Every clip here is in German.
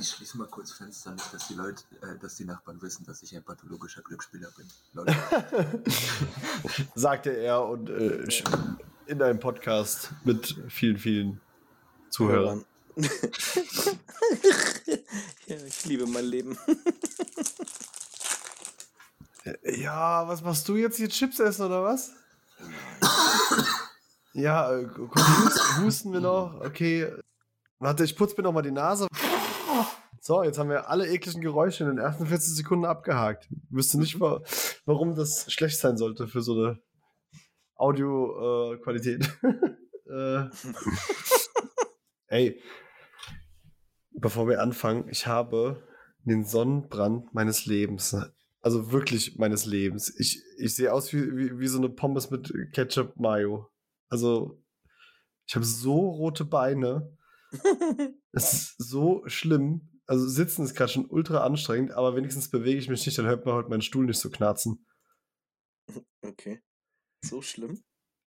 Ich schließe mal kurz Fenster, nicht, dass die Leute, äh, dass die Nachbarn wissen, dass ich ein pathologischer Glücksspieler bin. Sagte er und äh, in einem Podcast mit vielen, vielen Zuhörern. ja, ich liebe mein Leben. ja, was machst du jetzt hier? Chips essen oder was? ja, äh, komm, husten wir noch. Okay. Warte, ich putze mir noch mal die Nase. So, jetzt haben wir alle ekligen Geräusche in den ersten 40 Sekunden abgehakt. Ich wüsste nicht, warum das schlecht sein sollte für so eine Audioqualität. Äh, äh. Ey, bevor wir anfangen, ich habe den Sonnenbrand meines Lebens. Also wirklich meines Lebens. Ich, ich sehe aus wie, wie, wie so eine Pommes mit Ketchup Mayo. Also, ich habe so rote Beine. es ist so schlimm. Also, sitzen ist gerade schon ultra anstrengend, aber wenigstens bewege ich mich nicht, dann hört man heute meinen Stuhl nicht so knarzen. Okay. So schlimm?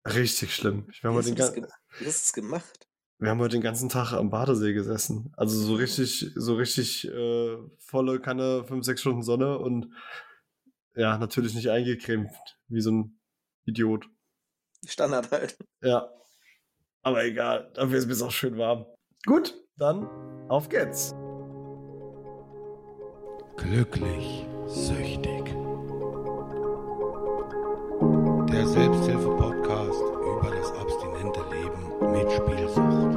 Richtig schlimm. Ich, wir, haben den wie hast es gemacht? wir haben heute den ganzen Tag am Badesee gesessen. Also so richtig, so richtig äh, volle Kanne, fünf, sechs Stunden Sonne und ja, natürlich nicht eingecremt, wie so ein Idiot. Standard halt. Ja. Aber egal, dafür ist es auch schön warm. Gut, dann auf geht's. Glücklich, süchtig. Der Selbsthilfe-Podcast über das abstinente Leben mit Spielsucht.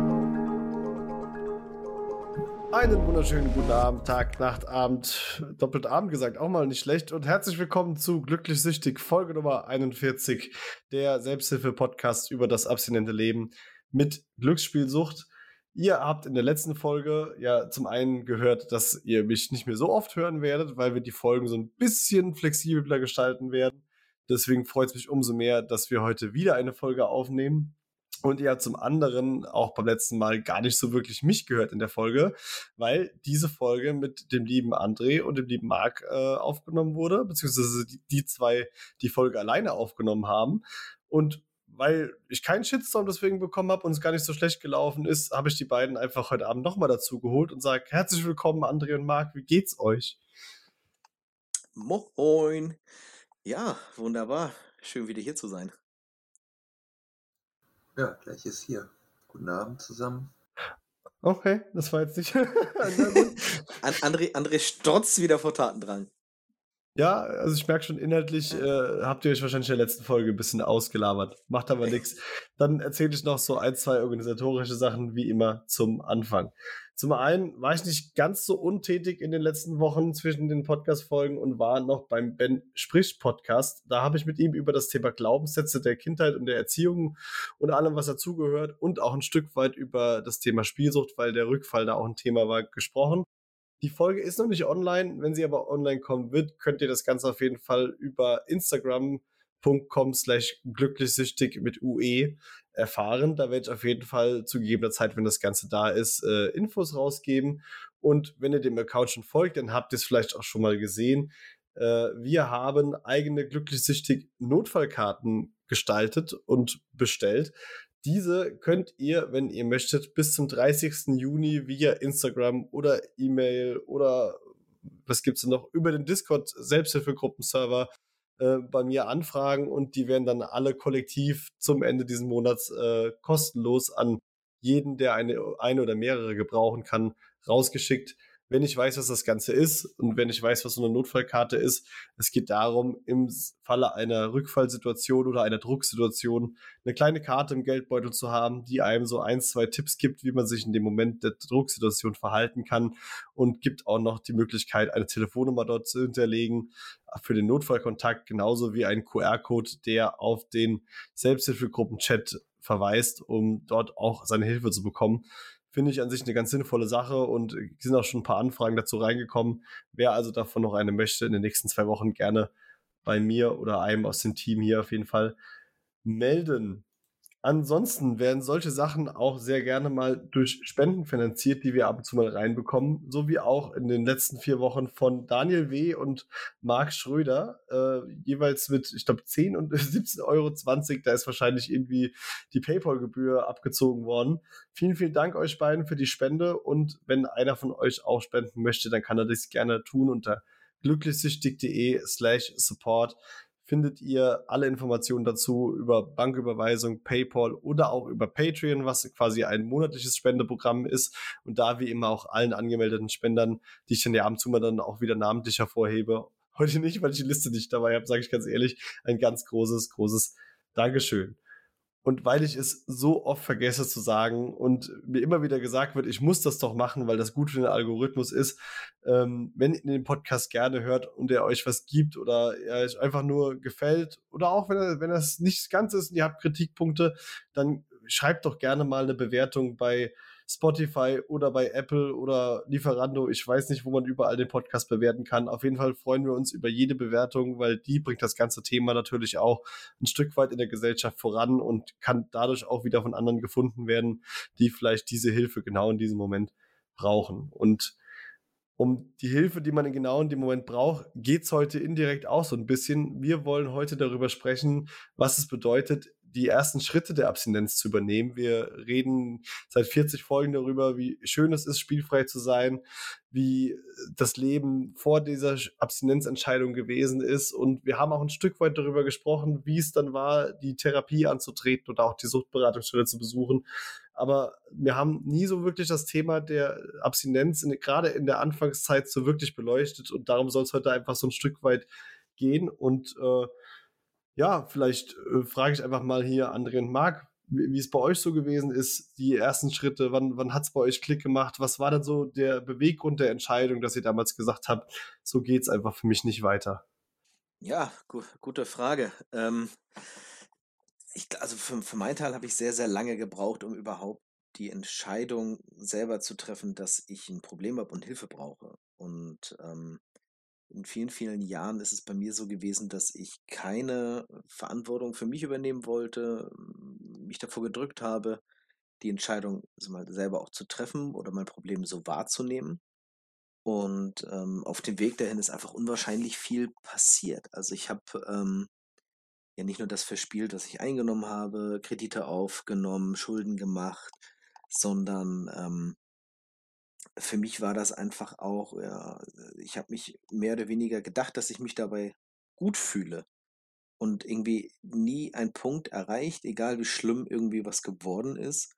Einen wunderschönen guten Abend, Tag, Nacht, Abend, doppelt Abend gesagt, auch mal nicht schlecht. Und herzlich willkommen zu Glücklich Süchtig, Folge Nummer 41, der Selbsthilfe-Podcast über das abstinente Leben mit Glücksspielsucht. Ihr habt in der letzten Folge ja zum einen gehört, dass ihr mich nicht mehr so oft hören werdet, weil wir die Folgen so ein bisschen flexibler gestalten werden. Deswegen freut es mich umso mehr, dass wir heute wieder eine Folge aufnehmen. Und ihr habt zum anderen auch beim letzten Mal gar nicht so wirklich mich gehört in der Folge, weil diese Folge mit dem lieben André und dem lieben Marc äh, aufgenommen wurde, beziehungsweise die, die zwei die Folge alleine aufgenommen haben. Und weil ich keinen Shitstorm deswegen bekommen habe und es gar nicht so schlecht gelaufen ist, habe ich die beiden einfach heute Abend nochmal dazu geholt und sage: Herzlich willkommen, André und Marc, wie geht's euch? Moin. Ja, wunderbar. Schön wieder hier zu sein. Ja, gleich ist hier. Guten Abend zusammen. Okay, das war jetzt nicht. André, André strotzt wieder vor Tatendrang. Ja, also ich merke schon, inhaltlich äh, habt ihr euch wahrscheinlich in der letzten Folge ein bisschen ausgelabert. Macht aber nichts. Dann erzähle ich noch so ein, zwei organisatorische Sachen, wie immer, zum Anfang. Zum einen war ich nicht ganz so untätig in den letzten Wochen zwischen den Podcast-Folgen und war noch beim Ben Spricht Podcast. Da habe ich mit ihm über das Thema Glaubenssätze der Kindheit und der Erziehung und allem, was dazugehört und auch ein Stück weit über das Thema Spielsucht, weil der Rückfall da auch ein Thema war, gesprochen. Die Folge ist noch nicht online. Wenn sie aber online kommen wird, könnt ihr das Ganze auf jeden Fall über Instagram.com slash glücklichsüchtig mit UE erfahren. Da werde ich auf jeden Fall zu gegebener Zeit, wenn das Ganze da ist, äh, Infos rausgeben. Und wenn ihr dem Account schon folgt, dann habt ihr es vielleicht auch schon mal gesehen. Äh, wir haben eigene glücklichsüchtig Notfallkarten gestaltet und bestellt. Diese könnt ihr, wenn ihr möchtet, bis zum 30. Juni via Instagram oder E-Mail oder was gibt es noch über den Discord Selbsthilfegruppenserver äh, bei mir anfragen und die werden dann alle kollektiv zum Ende dieses Monats äh, kostenlos an jeden, der eine, eine oder mehrere gebrauchen kann, rausgeschickt wenn ich weiß, was das Ganze ist und wenn ich weiß, was so eine Notfallkarte ist. Es geht darum, im Falle einer Rückfallsituation oder einer Drucksituation eine kleine Karte im Geldbeutel zu haben, die einem so ein, zwei Tipps gibt, wie man sich in dem Moment der Drucksituation verhalten kann und gibt auch noch die Möglichkeit, eine Telefonnummer dort zu hinterlegen für den Notfallkontakt, genauso wie ein QR-Code, der auf den Selbsthilfegruppen-Chat verweist, um dort auch seine Hilfe zu bekommen finde ich an sich eine ganz sinnvolle Sache und sind auch schon ein paar Anfragen dazu reingekommen. Wer also davon noch eine möchte, in den nächsten zwei Wochen gerne bei mir oder einem aus dem Team hier auf jeden Fall melden. Ansonsten werden solche Sachen auch sehr gerne mal durch Spenden finanziert, die wir ab und zu mal reinbekommen, so wie auch in den letzten vier Wochen von Daniel W. und Marc Schröder, äh, jeweils mit, ich glaube, 10 und 17,20 Euro. Da ist wahrscheinlich irgendwie die PayPal-Gebühr abgezogen worden. Vielen, vielen Dank euch beiden für die Spende und wenn einer von euch auch spenden möchte, dann kann er das gerne tun unter glücklichsüchtig.de slash support findet ihr alle Informationen dazu über Banküberweisung, PayPal oder auch über Patreon, was quasi ein monatliches Spendeprogramm ist. Und da wie immer auch allen angemeldeten Spendern, die ich dann ja ab und zu mal dann auch wieder namentlich hervorhebe. Heute nicht, weil ich die Liste nicht dabei habe, sage ich ganz ehrlich. Ein ganz großes, großes Dankeschön. Und weil ich es so oft vergesse zu sagen und mir immer wieder gesagt wird, ich muss das doch machen, weil das gut für den Algorithmus ist, ähm, wenn ihr den Podcast gerne hört und er euch was gibt oder er euch einfach nur gefällt oder auch wenn, wenn das nicht ganz ist und ihr habt Kritikpunkte, dann schreibt doch gerne mal eine Bewertung bei Spotify oder bei Apple oder Lieferando. Ich weiß nicht, wo man überall den Podcast bewerten kann. Auf jeden Fall freuen wir uns über jede Bewertung, weil die bringt das ganze Thema natürlich auch ein Stück weit in der Gesellschaft voran und kann dadurch auch wieder von anderen gefunden werden, die vielleicht diese Hilfe genau in diesem Moment brauchen. Und um die Hilfe, die man genau in dem Moment braucht, geht es heute indirekt auch so ein bisschen. Wir wollen heute darüber sprechen, was es bedeutet, die ersten Schritte der Abstinenz zu übernehmen. Wir reden seit 40 Folgen darüber, wie schön es ist, spielfrei zu sein, wie das Leben vor dieser Abstinenzentscheidung gewesen ist. Und wir haben auch ein Stück weit darüber gesprochen, wie es dann war, die Therapie anzutreten oder auch die Suchtberatungsstelle zu besuchen. Aber wir haben nie so wirklich das Thema der Abstinenz in, gerade in der Anfangszeit so wirklich beleuchtet. Und darum soll es heute einfach so ein Stück weit gehen. Und äh, ja, vielleicht äh, frage ich einfach mal hier André und Marc, wie, es bei euch so gewesen ist, die ersten Schritte, wann, wann hat es bei euch Klick gemacht? Was war denn so der Beweggrund der Entscheidung, dass ihr damals gesagt habt, so geht es einfach für mich nicht weiter? Ja, gu gute Frage. Ähm, ich, also für, für meinen Teil habe ich sehr, sehr lange gebraucht, um überhaupt die Entscheidung selber zu treffen, dass ich ein Problem habe und Hilfe brauche. Und ähm, in vielen, vielen Jahren ist es bei mir so gewesen, dass ich keine Verantwortung für mich übernehmen wollte, mich davor gedrückt habe, die Entscheidung mal, selber auch zu treffen oder mein Problem so wahrzunehmen. Und ähm, auf dem Weg dahin ist einfach unwahrscheinlich viel passiert. Also ich habe ähm, ja nicht nur das verspielt, was ich eingenommen habe, Kredite aufgenommen, Schulden gemacht, sondern ähm, für mich war das einfach auch, ja, ich habe mich mehr oder weniger gedacht, dass ich mich dabei gut fühle und irgendwie nie ein Punkt erreicht, egal wie schlimm irgendwie was geworden ist,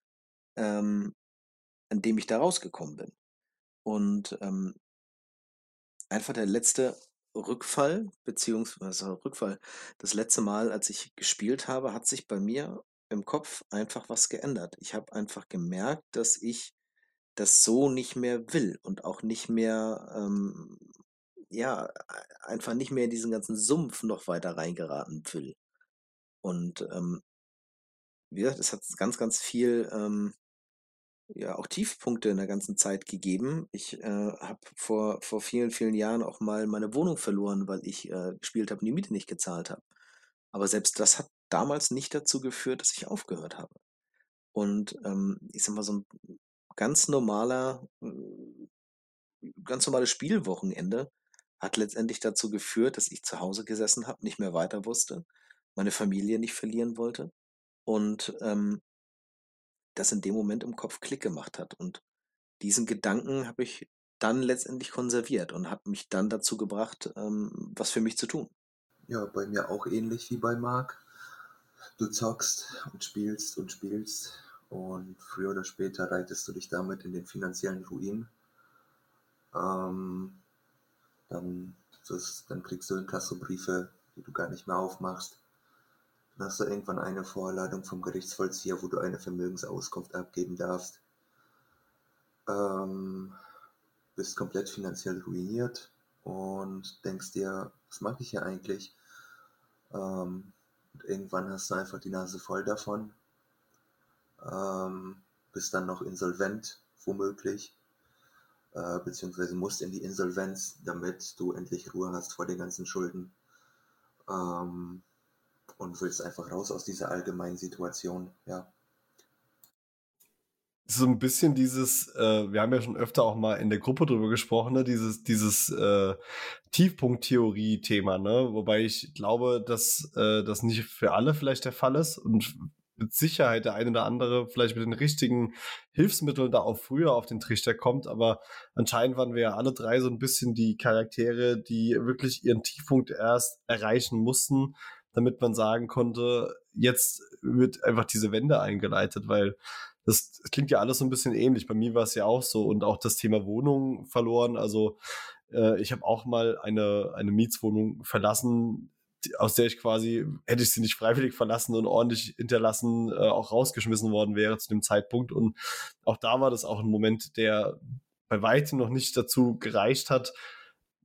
ähm, an dem ich da rausgekommen bin. Und ähm, einfach der letzte Rückfall, beziehungsweise Rückfall, das letzte Mal, als ich gespielt habe, hat sich bei mir im Kopf einfach was geändert. Ich habe einfach gemerkt, dass ich das so nicht mehr will und auch nicht mehr, ähm, ja, einfach nicht mehr in diesen ganzen Sumpf noch weiter reingeraten will. Und ähm, wie gesagt, es hat ganz, ganz viel, ähm, ja, auch Tiefpunkte in der ganzen Zeit gegeben. Ich äh, habe vor, vor vielen, vielen Jahren auch mal meine Wohnung verloren, weil ich äh, gespielt habe und die Miete nicht gezahlt habe. Aber selbst das hat damals nicht dazu geführt, dass ich aufgehört habe. Und ähm, ich sag mal, so ein ganz normaler, hm, ganz normales Spielwochenende hat letztendlich dazu geführt, dass ich zu Hause gesessen habe, nicht mehr weiter wusste, meine Familie nicht verlieren wollte und ähm, das in dem Moment im Kopf Klick gemacht hat. Und diesen Gedanken habe ich dann letztendlich konserviert und habe mich dann dazu gebracht, ähm, was für mich zu tun. Ja, bei mir auch ähnlich wie bei Marc. Du zockst und spielst und spielst und früher oder später reitest du dich damit in den finanziellen Ruin. Ähm, dann, das, dann kriegst du Inkassobriefe, die du gar nicht mehr aufmachst. Dann hast du irgendwann eine Vorladung vom Gerichtsvollzieher, wo du eine Vermögensauskunft abgeben darfst. Ähm, bist komplett finanziell ruiniert und denkst dir, was mache ich hier eigentlich? Ähm, und irgendwann hast du einfach die Nase voll davon ähm, bist dann noch insolvent, womöglich, äh, beziehungsweise musst in die Insolvenz, damit du endlich Ruhe hast vor den ganzen Schulden. Ähm, und willst einfach raus aus dieser allgemeinen Situation, ja. So ein bisschen dieses, äh, wir haben ja schon öfter auch mal in der Gruppe drüber gesprochen, ne? dieses, dieses äh, Tiefpunkttheorie-Thema, ne? Wobei ich glaube, dass äh, das nicht für alle vielleicht der Fall ist und mit Sicherheit der eine oder andere vielleicht mit den richtigen Hilfsmitteln da auch früher auf den Trichter kommt, aber anscheinend waren wir ja alle drei so ein bisschen die Charaktere, die wirklich ihren Tiefpunkt erst erreichen mussten, damit man sagen konnte, jetzt wird einfach diese Wende eingeleitet, weil das, das klingt ja alles so ein bisschen ähnlich. Bei mir war es ja auch so und auch das Thema Wohnung verloren. Also äh, ich habe auch mal eine, eine Mietswohnung verlassen, aus der ich quasi, hätte ich sie nicht freiwillig verlassen und ordentlich hinterlassen, äh, auch rausgeschmissen worden wäre zu dem Zeitpunkt. Und auch da war das auch ein Moment, der bei weitem noch nicht dazu gereicht hat,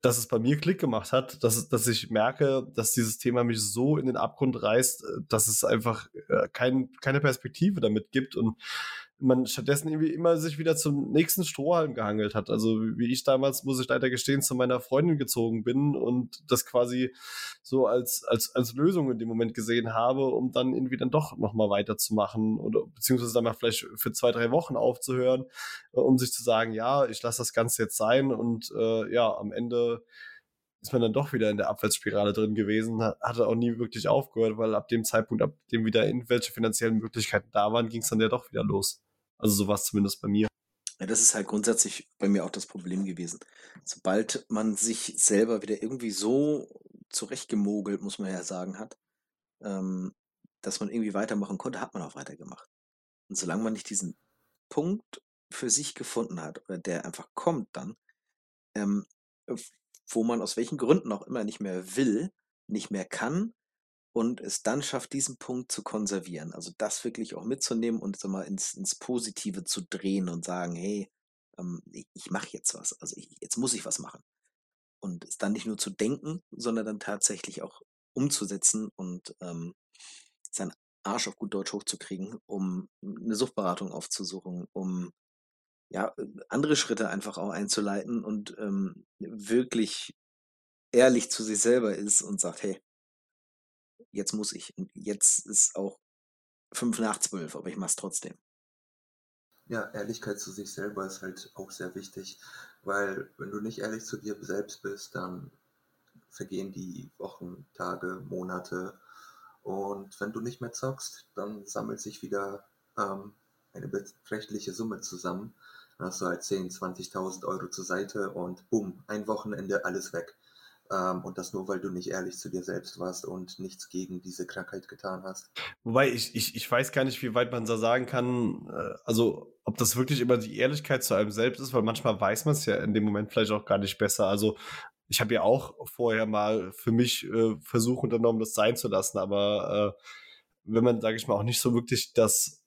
dass es bei mir Klick gemacht hat, dass, dass ich merke, dass dieses Thema mich so in den Abgrund reißt, äh, dass es einfach äh, kein, keine Perspektive damit gibt und man stattdessen irgendwie immer sich wieder zum nächsten Strohhalm gehangelt hat. Also wie ich damals, muss ich leider gestehen, zu meiner Freundin gezogen bin und das quasi so als, als, als Lösung in dem Moment gesehen habe, um dann irgendwie dann doch nochmal weiterzumachen oder beziehungsweise dann mal vielleicht für zwei, drei Wochen aufzuhören, äh, um sich zu sagen, ja, ich lasse das Ganze jetzt sein und äh, ja, am Ende ist man dann doch wieder in der Abwärtsspirale drin gewesen, hatte auch nie wirklich aufgehört, weil ab dem Zeitpunkt, ab dem wieder irgendwelche finanziellen Möglichkeiten da waren, ging es dann ja doch wieder los. Also so war es zumindest bei mir. Ja, das ist halt grundsätzlich bei mir auch das Problem gewesen. Sobald man sich selber wieder irgendwie so zurechtgemogelt, muss man ja sagen, hat, ähm, dass man irgendwie weitermachen konnte, hat man auch weitergemacht. Und solange man nicht diesen Punkt für sich gefunden hat oder der einfach kommt dann, ähm, wo man aus welchen Gründen auch immer nicht mehr will, nicht mehr kann, und es dann schafft, diesen Punkt zu konservieren. Also das wirklich auch mitzunehmen und sag mal, ins, ins Positive zu drehen und sagen, hey, ähm, ich, ich mache jetzt was. Also ich, jetzt muss ich was machen. Und es dann nicht nur zu denken, sondern dann tatsächlich auch umzusetzen und ähm, seinen Arsch auf gut Deutsch hochzukriegen, um eine Suchtberatung aufzusuchen, um ja, andere Schritte einfach auch einzuleiten und ähm, wirklich ehrlich zu sich selber ist und sagt, hey, jetzt muss ich. Und jetzt ist auch fünf nach zwölf, aber ich mache es trotzdem. Ja, Ehrlichkeit zu sich selber ist halt auch sehr wichtig, weil wenn du nicht ehrlich zu dir selbst bist, dann vergehen die Wochen, Tage, Monate und wenn du nicht mehr zockst, dann sammelt sich wieder ähm, eine beträchtliche Summe zusammen. Dann hast du halt 10, 20.000 Euro zur Seite und bumm, ein Wochenende alles weg. Ähm, und das nur, weil du nicht ehrlich zu dir selbst warst und nichts gegen diese Krankheit getan hast. Wobei ich, ich, ich weiß gar nicht, wie weit man da sagen kann, äh, also ob das wirklich immer die Ehrlichkeit zu einem selbst ist, weil manchmal weiß man es ja in dem Moment vielleicht auch gar nicht besser. Also ich habe ja auch vorher mal für mich äh, Versuch unternommen, das sein zu lassen, aber äh, wenn man, sage ich mal, auch nicht so wirklich das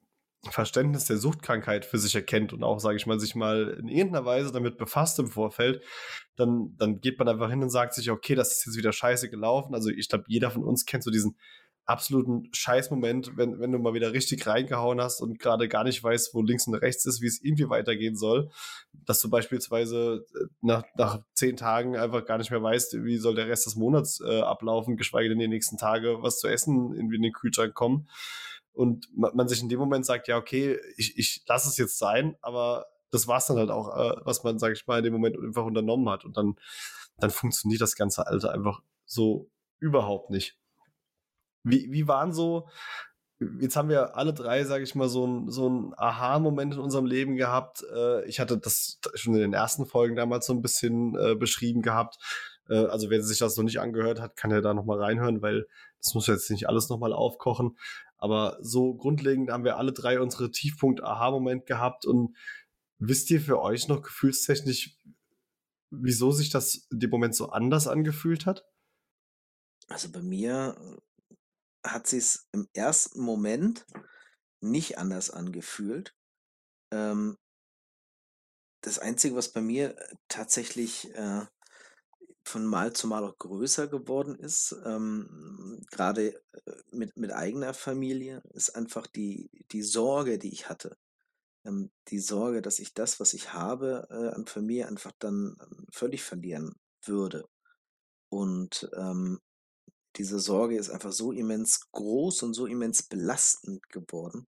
Verständnis der Suchtkrankheit für sich erkennt und auch, sage ich mal, sich mal in irgendeiner Weise damit befasst im Vorfeld, dann, dann geht man einfach hin und sagt sich, okay, das ist jetzt wieder scheiße gelaufen. Also ich glaube, jeder von uns kennt so diesen absoluten Scheißmoment, wenn, wenn du mal wieder richtig reingehauen hast und gerade gar nicht weißt, wo links und rechts ist, wie es irgendwie weitergehen soll. Dass du beispielsweise äh, nach, nach zehn Tagen einfach gar nicht mehr weißt, wie soll der Rest des Monats äh, ablaufen, geschweige denn die nächsten Tage was zu essen irgendwie in den Kühlschrank kommen und man sich in dem Moment sagt, ja, okay, ich, ich lasse es jetzt sein, aber das war es dann halt auch, äh, was man, sage ich mal, in dem Moment einfach unternommen hat. Und dann, dann funktioniert das ganze Alter einfach so überhaupt nicht. Wie, wie waren so, jetzt haben wir alle drei, sage ich mal, so ein, so ein Aha-Moment in unserem Leben gehabt. Äh, ich hatte das schon in den ersten Folgen damals so ein bisschen äh, beschrieben gehabt. Äh, also wer sich das noch nicht angehört hat, kann ja da nochmal reinhören, weil das muss jetzt nicht alles nochmal aufkochen. Aber so grundlegend haben wir alle drei unsere Tiefpunkt-Aha-Moment gehabt. Und wisst ihr für euch noch gefühlstechnisch, wieso sich das in dem Moment so anders angefühlt hat? Also bei mir äh, hat sich es im ersten Moment nicht anders angefühlt. Ähm, das Einzige, was bei mir äh, tatsächlich äh, von Mal zu Mal auch größer geworden ist, ähm, gerade äh, mit, mit eigener Familie, ist einfach die, die Sorge, die ich hatte. Ähm, die Sorge, dass ich das, was ich habe, äh, an Familie einfach dann ähm, völlig verlieren würde. Und ähm, diese Sorge ist einfach so immens groß und so immens belastend geworden,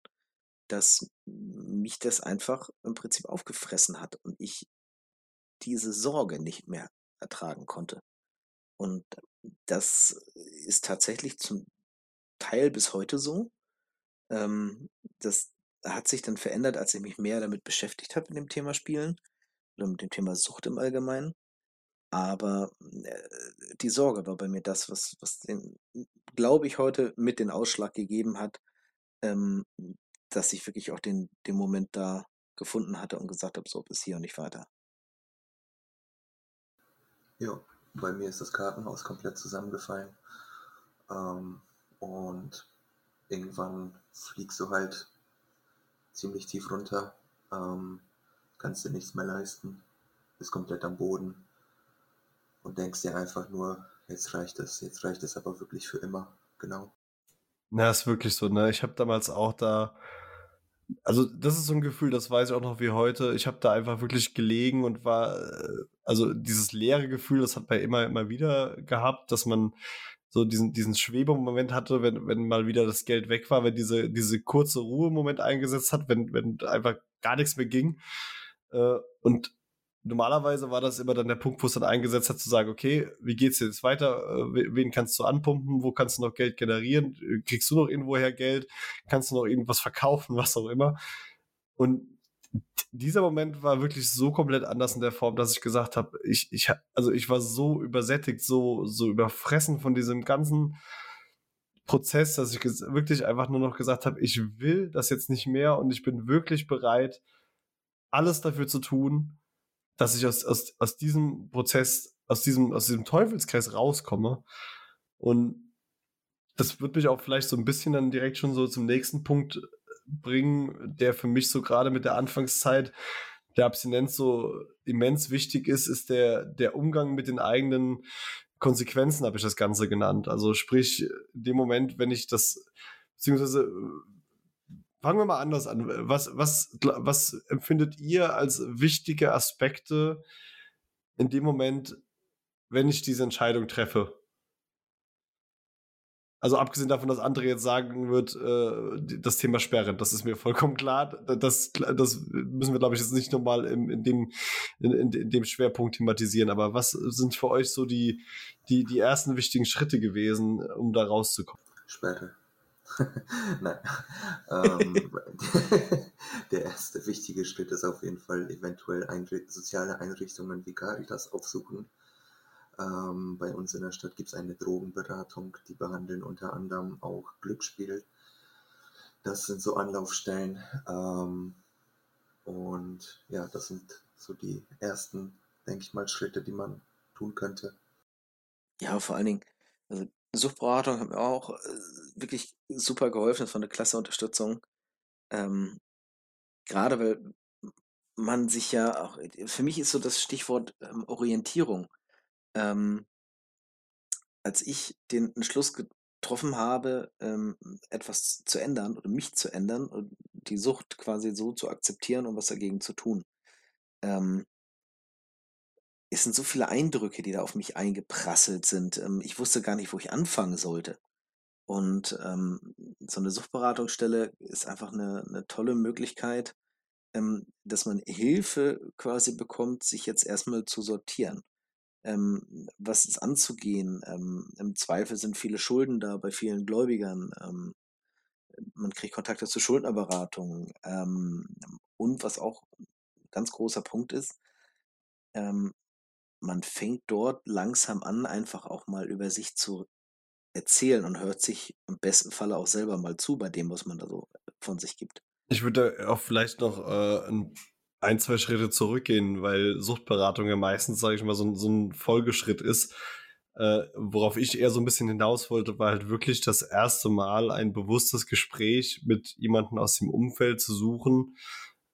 dass mich das einfach im Prinzip aufgefressen hat und ich diese Sorge nicht mehr ertragen konnte. Und das ist tatsächlich zum Teil bis heute so. Ähm, das hat sich dann verändert, als ich mich mehr damit beschäftigt habe mit dem Thema Spielen oder mit dem Thema Sucht im Allgemeinen. Aber äh, die Sorge war bei mir das, was, was den, glaube ich, heute mit den Ausschlag gegeben hat, ähm, dass ich wirklich auch den, den Moment da gefunden hatte und gesagt habe, so bis hier und nicht weiter. Ja, bei mir ist das Kartenhaus komplett zusammengefallen. Ähm, und irgendwann fliegst du halt ziemlich tief runter, ähm, kannst dir nichts mehr leisten, bist komplett am Boden und denkst dir einfach nur, jetzt reicht es, jetzt reicht es aber wirklich für immer, genau. Na, ist wirklich so, ne? Ich habe damals auch da, also das ist so ein Gefühl, das weiß ich auch noch wie heute. Ich habe da einfach wirklich gelegen und war, äh, also dieses leere Gefühl, das hat man immer, immer wieder gehabt, dass man so diesen, diesen Schwebemoment hatte, wenn, wenn mal wieder das Geld weg war, wenn diese, diese kurze Ruhemoment eingesetzt hat, wenn, wenn einfach gar nichts mehr ging. Äh, und normalerweise war das immer dann der Punkt, wo es dann eingesetzt hat, zu sagen, okay, wie geht's jetzt weiter? Äh, wen kannst du anpumpen? Wo kannst du noch Geld generieren? Kriegst du noch irgendwoher Geld? Kannst du noch irgendwas verkaufen? Was auch immer. Und dieser Moment war wirklich so komplett anders in der Form, dass ich gesagt habe, ich, ich, also ich war so übersättigt, so, so überfressen von diesem ganzen Prozess, dass ich wirklich einfach nur noch gesagt habe, ich will das jetzt nicht mehr und ich bin wirklich bereit, alles dafür zu tun, dass ich aus, aus, aus diesem Prozess, aus diesem, aus diesem Teufelskreis rauskomme. Und das wird mich auch vielleicht so ein bisschen dann direkt schon so zum nächsten Punkt bringen, der für mich so gerade mit der Anfangszeit der Abstinenz so immens wichtig ist, ist der, der Umgang mit den eigenen Konsequenzen, habe ich das Ganze genannt. Also sprich, in dem Moment, wenn ich das, beziehungsweise Fangen wir mal anders an. Was, was, was empfindet ihr als wichtige Aspekte in dem Moment, wenn ich diese Entscheidung treffe? Also abgesehen davon, dass André jetzt sagen wird, äh, das Thema Sperren, das ist mir vollkommen klar. Das, das müssen wir, glaube ich, jetzt nicht nochmal in, in, dem, in, in, dem Schwerpunkt thematisieren. Aber was sind für euch so die, die, die ersten wichtigen Schritte gewesen, um da rauszukommen? Sperre. Nein. Ähm, der erste wichtige Schritt ist auf jeden Fall eventuell Einri soziale Einrichtungen wie Caritas aufsuchen. Ähm, bei uns in der Stadt gibt es eine Drogenberatung, die behandeln unter anderem auch Glücksspiel. Das sind so Anlaufstellen. Ähm, und ja, das sind so die ersten, denke ich mal, Schritte, die man tun könnte. Ja, vor allen Dingen, also Suchtberatung hat mir auch äh, wirklich super geholfen. Das war eine klasse Unterstützung. Ähm, gerade weil man sich ja auch, für mich ist so das Stichwort ähm, Orientierung. Ähm, als ich den Entschluss getroffen habe, ähm, etwas zu ändern oder mich zu ändern und die Sucht quasi so zu akzeptieren und was dagegen zu tun, ähm, es sind so viele Eindrücke, die da auf mich eingeprasselt sind. Ähm, ich wusste gar nicht, wo ich anfangen sollte. Und ähm, so eine Suchtberatungsstelle ist einfach eine, eine tolle Möglichkeit, ähm, dass man Hilfe quasi bekommt, sich jetzt erstmal zu sortieren. Ähm, was ist anzugehen? Ähm, Im Zweifel sind viele Schulden da bei vielen Gläubigern. Ähm, man kriegt Kontakte zu Schuldnerberatungen. Ähm, und was auch ein ganz großer Punkt ist, ähm, man fängt dort langsam an, einfach auch mal über sich zu erzählen und hört sich im besten Falle auch selber mal zu bei dem, was man da so von sich gibt. Ich würde auch vielleicht noch äh, ein, zwei Schritte zurückgehen, weil Suchtberatung ja meistens, sage ich mal, so, so ein Folgeschritt ist. Äh, worauf ich eher so ein bisschen hinaus wollte, war halt wirklich das erste Mal ein bewusstes Gespräch mit jemandem aus dem Umfeld zu suchen,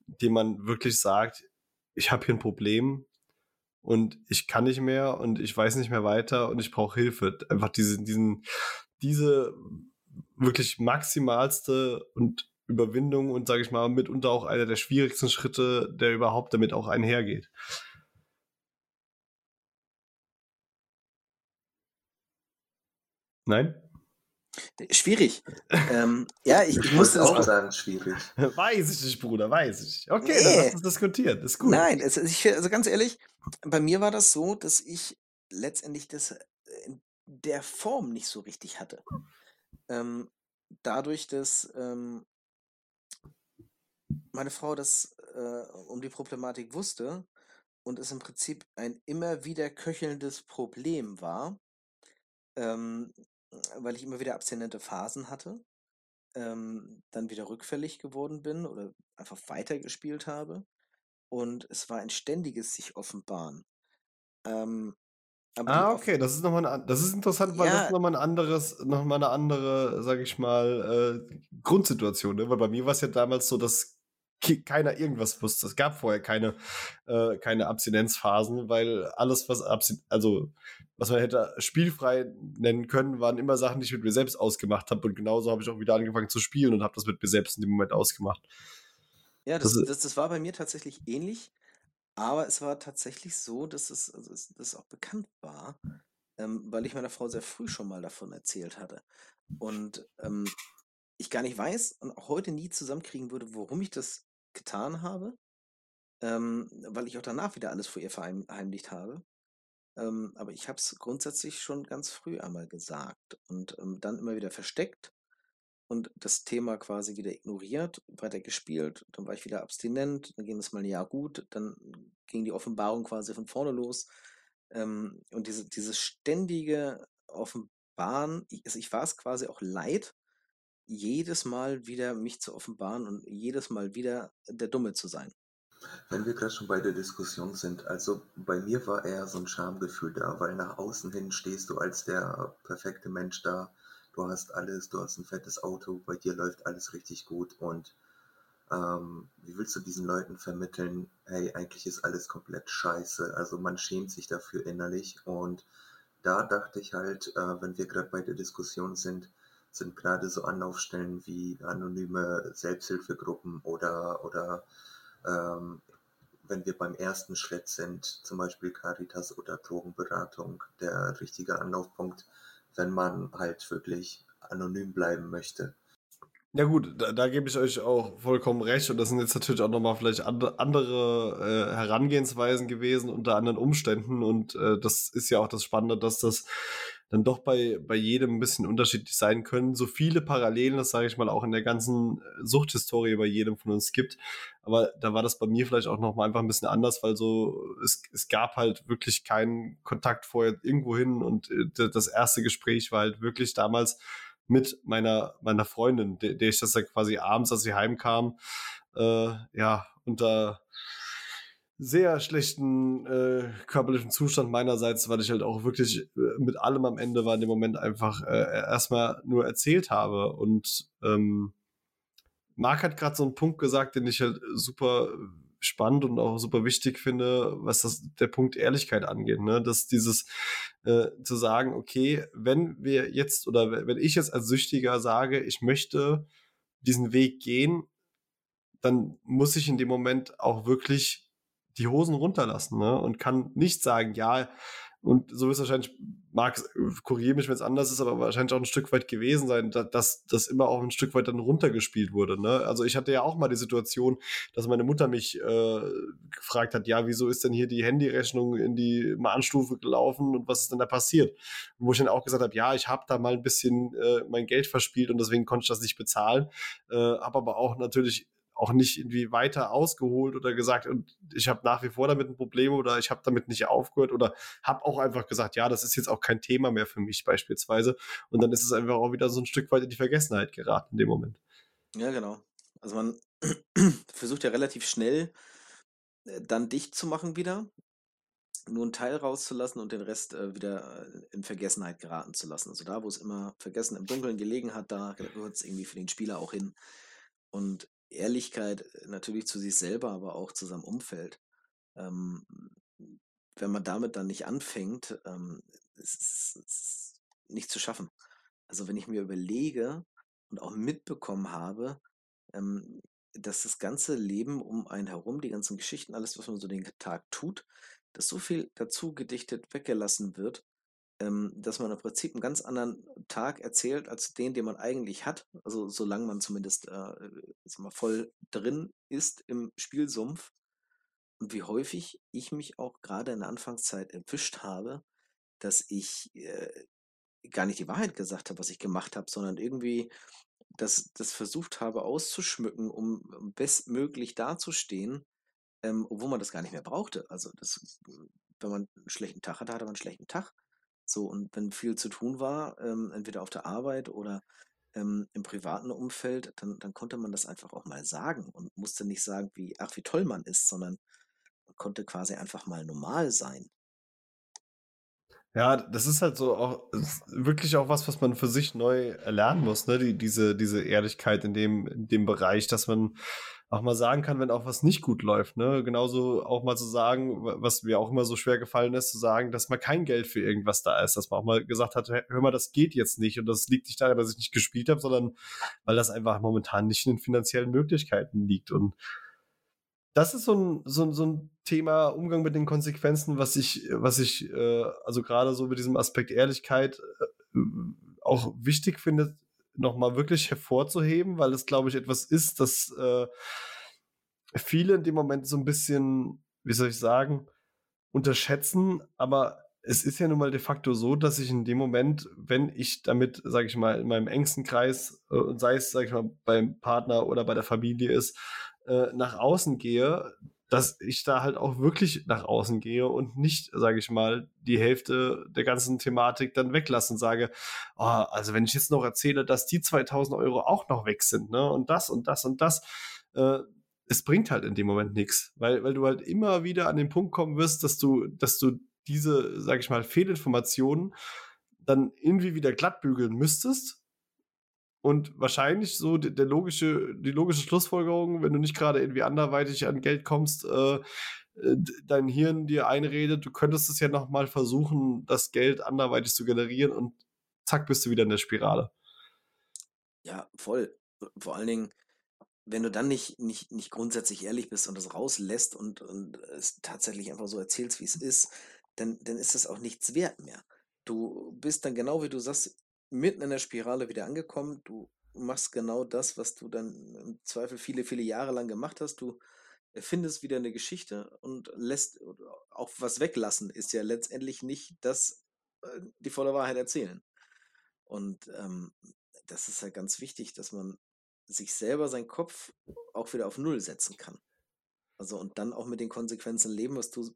dem man wirklich sagt, ich habe hier ein Problem, und ich kann nicht mehr und ich weiß nicht mehr weiter und ich brauche Hilfe. Einfach diese, diesen, diese wirklich maximalste und Überwindung und sage ich mal mitunter auch einer der schwierigsten Schritte, der überhaupt damit auch einhergeht. Nein? Schwierig. ähm, ja, ich, ich musste muss das auch sagen, schwierig. Weiß ich nicht, Bruder, weiß ich. Okay, dann Nee. lass uns diskutieren. Ist gut. Nein, es, ich, also ganz ehrlich, bei mir war das so, dass ich letztendlich das äh, in der Form nicht so richtig hatte. Ähm, dadurch, dass ähm, meine Frau das äh, um die Problematik wusste und es im Prinzip ein immer wieder köchelndes Problem war, ähm, weil ich immer wieder abstinente Phasen hatte, ähm, dann wieder rückfällig geworden bin oder einfach weitergespielt habe. Und es war ein ständiges sich offenbaren. Ähm, Ah, okay, das ist nochmal ein, das ist interessant, weil das Ja. nochmal ein anderes, nochmal eine andere, sag ich mal, äh, Grundsituation, ne? Weil bei mir war es ja damals so, dass keiner irgendwas wusste. Es gab vorher keine, äh, keine Abstinenzphasen, weil alles, was Abstin also was man hätte spielfrei nennen können, waren immer Sachen, die ich mit mir selbst ausgemacht habe. Und genauso habe ich auch wieder angefangen zu spielen und habe das mit mir selbst in dem Moment ausgemacht. Ja, das, Das das, das war bei mir tatsächlich ähnlich, aber es war tatsächlich so, dass es, also es dass auch bekannt war, ähm, weil ich meiner Frau sehr früh schon mal davon erzählt hatte. Und ähm, ich gar nicht weiß und auch heute nie zusammenkriegen würde, warum ich das getan habe, ähm, weil ich auch danach wieder alles vor ihr verheimlicht habe. Ähm, aber ich habe es grundsätzlich schon ganz früh einmal gesagt und ähm, dann immer wieder versteckt und das Thema quasi wieder ignoriert, weiter gespielt. Dann war ich wieder abstinent, dann ging es mal ein Jahr gut, dann ging die Offenbarung quasi von vorne los. Ähm, und diese, dieses ständige Offenbaren, ich, also ich war es quasi auch leid, jedes Mal wieder mich zu offenbaren und jedes Mal wieder der Dumme zu sein. Wenn wir gerade schon bei der Diskussion sind, also bei mir war eher so ein Schamgefühl da, weil nach außen hin stehst du als der perfekte Mensch da. Du hast alles, du hast ein fettes Auto, bei dir läuft alles richtig gut und ähm, wie willst du diesen Leuten vermitteln, hey, eigentlich ist alles komplett scheiße. Also man schämt sich dafür innerlich und da dachte ich halt, äh, wenn wir gerade bei der Diskussion sind, sind gerade so Anlaufstellen wie anonyme Selbsthilfegruppen oder, oder ähm, wenn wir beim ersten Schritt sind, zum Beispiel Caritas oder Drogenberatung, der richtige Anlaufpunkt, wenn man halt wirklich anonym bleiben möchte. Ja gut, da, da gebe ich euch auch vollkommen recht und das sind jetzt natürlich auch nochmal vielleicht and, andere äh, Herangehensweisen gewesen unter anderen Umständen und äh, das ist ja auch das Spannende, dass das dann doch bei, bei jedem ein bisschen unterschiedlich sein können. So viele Parallelen, das sage ich mal, auch in der ganzen Suchthistorie bei jedem von uns gibt. Aber da war das bei mir vielleicht auch nochmal einfach ein bisschen anders, weil so es, es gab halt wirklich keinen Kontakt vorher irgendwo hin und äh, das erste Gespräch war halt wirklich damals mit meiner, meiner Freundin, der, der ich das dann quasi abends, als sie heimkam, äh, ja, unter sehr schlechten äh, körperlichen Zustand meinerseits, weil ich halt auch wirklich äh, mit allem am Ende war in dem Moment einfach äh, erstmal nur erzählt habe. Und ähm, Marc hat gerade so einen Punkt gesagt, den ich halt super spannend und auch super wichtig finde, was das der Punkt Ehrlichkeit angeht, ne? Dass dieses äh, zu sagen, okay, wenn wir jetzt oder wenn ich jetzt als Süchtiger sage, ich möchte diesen Weg gehen, dann muss ich in dem Moment auch wirklich die Hosen runterlassen ne? und kann nicht sagen, ja, und so ist wahrscheinlich, Marc, korrigiere mich, wenn es anders ist, aber wahrscheinlich auch ein Stück weit gewesen sein, dass das immer auch ein Stück weit dann runtergespielt wurde. Ne? Also ich hatte ja auch mal die Situation, dass meine Mutter mich äh, gefragt hat, ja, wieso ist denn hier die Handyrechnung in die Mahnstufe gelaufen und was ist denn da passiert? Und wo ich dann auch gesagt habe, ja, ich habe da mal ein bisschen äh, mein Geld verspielt und deswegen konnte ich das nicht bezahlen, äh, habe aber auch natürlich auch nicht irgendwie weiter ausgeholt oder gesagt, und ich habe nach wie vor damit ein Problem oder ich habe damit nicht aufgehört oder habe auch einfach gesagt, ja, das ist jetzt auch kein Thema mehr für mich beispielsweise. Und dann ist es einfach auch wieder so ein Stück weit in die Vergessenheit geraten in dem Moment. Ja, genau. Also man versucht ja relativ schnell äh, dann dicht zu machen wieder, nur einen Teil rauszulassen und den Rest äh, wieder äh, in Vergessenheit geraten zu lassen. Also da, wo es immer vergessen im Dunkeln gelegen hat, da gehört es irgendwie für den Spieler auch hin. Und Ehrlichkeit äh, natürlich zu sich selber, aber auch zu seinem Umfeld. Ähm, wenn man damit dann nicht anfängt, ähm, ist es nicht zu schaffen. Also wenn ich mir überlege und auch mitbekommen habe, ähm, dass das ganze Leben um einen herum, die ganzen Geschichten, alles, was man so den Tag tut, dass so viel dazu gedichtet weggelassen wird, dass man im Prinzip einen ganz anderen Tag erzählt als den, den man eigentlich hat. Also solange man zumindest äh, mal, voll drin ist im Spielsumpf. Und wie häufig ich mich auch gerade in der Anfangszeit erwischt habe, dass ich äh, gar nicht die Wahrheit gesagt habe, was ich gemacht habe, sondern irgendwie das, das versucht habe auszuschmücken, um bestmöglich dazustehen, ähm, obwohl man das gar nicht mehr brauchte. Also das, wenn man einen schlechten Tag hatte, hatte man einen schlechten Tag. So, und wenn viel zu tun war, ähm, entweder auf der Arbeit oder ähm, im privaten Umfeld, dann, dann konnte man das einfach auch mal sagen und musste nicht sagen, wie, ach, wie toll man ist, sondern konnte quasi einfach mal normal sein. Ja, das ist halt so auch wirklich auch was, was man für sich neu erlernen muss, ne? Die, diese, diese Ehrlichkeit in dem, in dem Bereich, dass man auch mal sagen kann, wenn auch was nicht gut läuft, ne? Genauso auch mal zu sagen, was mir auch immer so schwer gefallen ist, zu sagen, dass mal kein Geld für irgendwas da ist, dass man auch mal gesagt hat, hör mal, das geht jetzt nicht und das liegt nicht daran, dass ich nicht gespielt habe, sondern weil das einfach momentan nicht in den finanziellen Möglichkeiten liegt und das ist so ein, so, so ein Thema Umgang mit den Konsequenzen, was ich, was ich, äh, also gerade so mit diesem Aspekt Ehrlichkeit äh, auch wichtig finde, nochmal wirklich hervorzuheben, weil es, glaube ich, etwas ist, das äh, viele in dem Moment so ein bisschen, wie soll ich sagen, unterschätzen, aber es ist ja nun mal de facto so, dass ich in dem Moment, wenn ich damit, sage ich mal, in meinem engsten Kreis, äh, sei es, sage ich mal, beim Partner oder bei der Familie ist, äh, nach außen gehe, dass ich da halt auch wirklich nach außen gehe und nicht, sage ich mal, die Hälfte der ganzen Thematik dann weglassen und sage, oh, also wenn ich jetzt noch erzähle, dass die 2000 Euro auch noch weg sind, ne, und das und das und das, äh, es bringt halt in dem Moment nichts, weil, weil du halt immer wieder an den Punkt kommen wirst, dass du, dass du diese, sage ich mal, Fehlinformationen dann irgendwie wieder glattbügeln müsstest, und wahrscheinlich so die, der logische, die logische Schlussfolgerung, wenn du nicht gerade irgendwie anderweitig an Geld kommst, äh, äh dein Hirn dir einredet, du könntest es ja nochmal versuchen, das Geld anderweitig zu generieren und zack, bist du wieder in der Spirale. Ja, voll. Vor allen Dingen, wenn du dann nicht, nicht, nicht grundsätzlich ehrlich bist und das rauslässt und, und es tatsächlich einfach so erzählst, wie es ist, dann, dann ist es auch nichts wert mehr. Du bist dann genau wie du sagst, mitten in der Spirale wieder angekommen. Du machst genau das, was du dann im Zweifel viele, viele Jahre lang gemacht hast. Du erfindest wieder eine Geschichte und lässt auch was weglassen, ist ja letztendlich nicht das, äh, die volle Wahrheit erzählen. Und ähm, das ist ja halt ganz wichtig, dass man sich selber seinen Kopf auch wieder auf Null setzen kann. Also und dann auch mit den Konsequenzen leben, was du,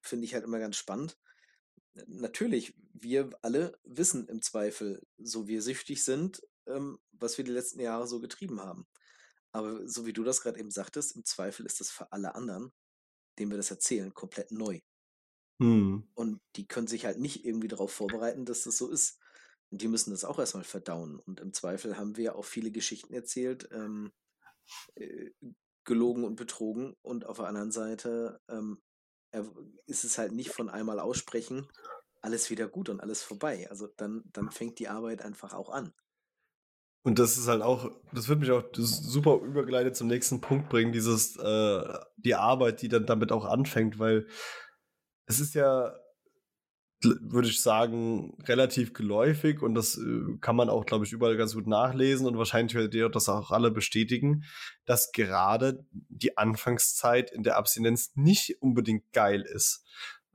finde ich halt immer ganz spannend natürlich, wir alle wissen im Zweifel, so wir süchtig sind, ähm, was wir die letzten Jahre so getrieben haben. Aber so wie du das gerade eben sagtest, im Zweifel ist das für alle anderen, denen wir das erzählen, komplett neu. Hm. Und die können sich halt nicht irgendwie darauf vorbereiten, dass das so ist. Und die müssen das auch erstmal verdauen. Und im Zweifel haben wir auch viele Geschichten erzählt, ähm, äh, gelogen und betrogen. Und auf der anderen Seite ähm, ist es halt nicht von einmal aussprechen, alles wieder gut und alles vorbei. Also dann, dann fängt die Arbeit einfach auch an. Und das ist halt auch, das wird mich auch super übergeleitet zum nächsten Punkt bringen, dieses, äh, die Arbeit, die dann damit auch anfängt, weil es ist ja, würde ich sagen, relativ geläufig und das äh, kann man auch, glaube ich, überall ganz gut nachlesen und wahrscheinlich werdet ihr das auch alle bestätigen, dass gerade die Anfangszeit in der Abstinenz nicht unbedingt geil ist.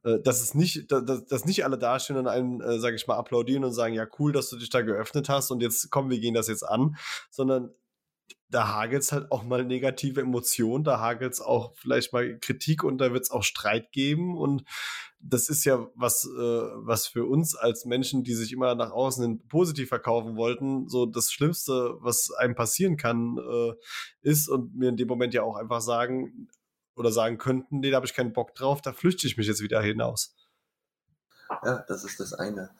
Äh, dass es nicht, dass, dass nicht alle dastehen und einen, äh, sage ich mal, applaudieren und sagen, ja, cool, dass du dich da geöffnet hast und jetzt komm, wir gehen das jetzt an, sondern da hagelt es halt auch mal negative Emotionen, da hagelt es auch vielleicht mal Kritik und da wird es auch Streit geben. Und das ist ja was, äh, was für uns als Menschen, die sich immer nach außen positiv verkaufen wollten, so das Schlimmste, was einem passieren kann, äh, ist und mir in dem Moment ja auch einfach sagen oder sagen könnten, nee, da habe ich keinen Bock drauf, da flüchte ich mich jetzt wieder hinaus. Ja, das ist das eine.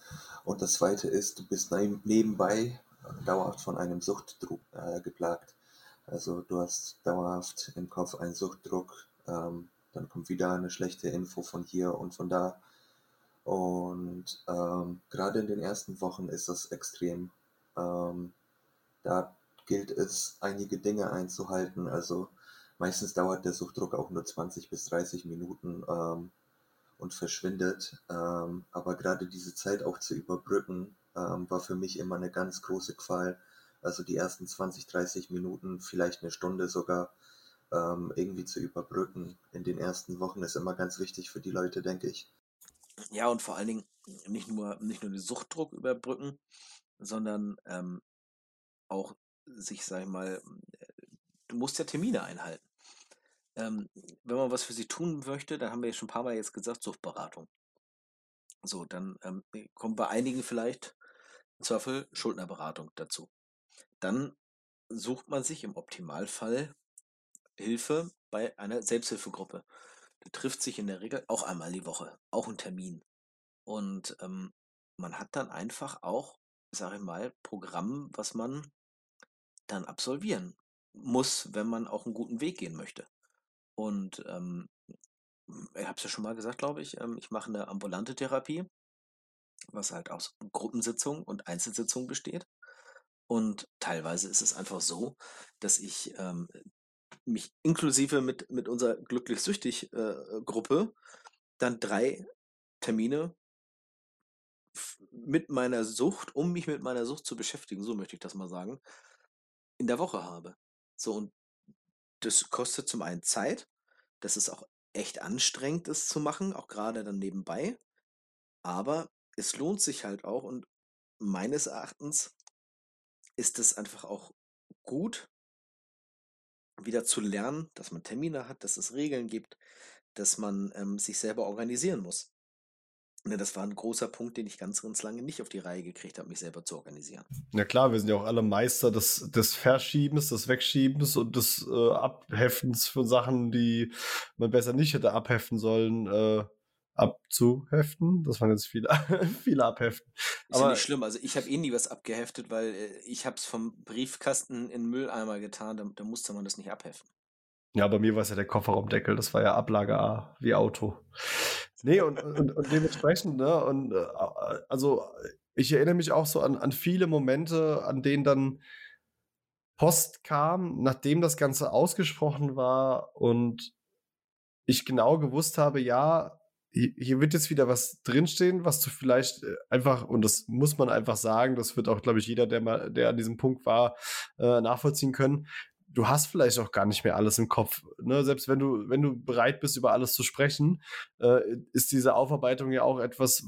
Und das zweite ist, du bist nebenbei dauerhaft von einem Suchtdruck äh, geplagt. Also du hast dauerhaft im Kopf einen Suchtdruck, ähm, dann kommt wieder eine schlechte Info von hier und von da. Und ähm, gerade in den ersten Wochen ist das extrem. Ähm, da gilt es, einige Dinge einzuhalten. Also meistens dauert der Suchtdruck auch nur 20 bis 30 Minuten. Ähm, und verschwindet. Ähm, aber gerade diese Zeit auch zu überbrücken, ähm, war für mich immer eine ganz große Qual. Also die ersten 20, 30 Minuten, vielleicht eine Stunde sogar, ähm, irgendwie zu überbrücken in den ersten Wochen ist immer ganz wichtig für die Leute, denke ich. Ja, und vor allen Dingen nicht nur, nicht nur den Suchtdruck überbrücken, sondern ähm, auch sich, sag ich mal, du musst ja Termine einhalten. Ähm, wenn man was für sie tun möchte, dann haben wir ja schon ein paar Mal jetzt gesagt, Suchtberatung. So, dann ähm, kommt bei einigen vielleicht im Zweifel Schuldnerberatung dazu. Dann sucht man sich im Optimalfall Hilfe bei einer Selbsthilfegruppe. Die trifft sich in der Regel auch einmal die Woche, auch ein Termin. Und ähm, man hat dann einfach auch, sage ich mal, Programm, was man dann absolvieren muss, wenn man auch einen guten Weg gehen möchte. Und ähm, ich habe es ja schon mal gesagt, glaube ich, ähm, ich mache eine ambulante Therapie, was halt aus Gruppensitzungen und Einzelsitzungen besteht. Und teilweise ist es einfach so, dass ich ähm, mich inklusive mit, mit unserer Glücklich-Süchtig-Gruppe dann drei Termine mit meiner Sucht, um mich mit meiner Sucht zu beschäftigen, so möchte ich das mal sagen, in der Woche habe. So, und das kostet zum einen Zeit, das ist auch echt anstrengend, das zu machen, auch gerade dann nebenbei. Aber es lohnt sich halt auch und meines Erachtens ist es einfach auch gut, wieder zu lernen, dass man Termine hat, dass es Regeln gibt, dass man ähm, sich selber organisieren muss. Ne, das war ein großer Punkt, den ich ganz, ganz lange nicht auf die Reihe gekriegt habe, mich selber zu organisieren. Na klar, wir sind ja auch alle Meister des, des Verschiebens, des Wegschiebens und des äh, Abheftens von Sachen, die man besser nicht hätte abheften sollen, äh, abzuheften. Das waren jetzt viele, viele abheften. Ist Aber ja nicht schlimm. Also ich habe eh nie was abgeheftet, weil äh, ich habe es vom Briefkasten in den Mülleimer getan. Da, da musste man das nicht abheften. Ja, bei mir war es ja der Kofferraumdeckel, das war ja Ablage A, wie Auto. Nee, und, und, und dementsprechend, ne, und äh, also ich erinnere mich auch so an, an viele Momente, an denen dann Post kam, nachdem das Ganze ausgesprochen war und ich genau gewusst habe, ja, hier wird jetzt wieder was drinstehen, was du vielleicht äh, einfach, und das muss man einfach sagen, das wird auch, glaube ich, jeder, der mal, der an diesem Punkt war, äh, nachvollziehen können du hast vielleicht auch gar nicht mehr alles im Kopf. Ne? Selbst wenn du, wenn du bereit bist, über alles zu sprechen, äh, ist diese Aufarbeitung ja auch etwas,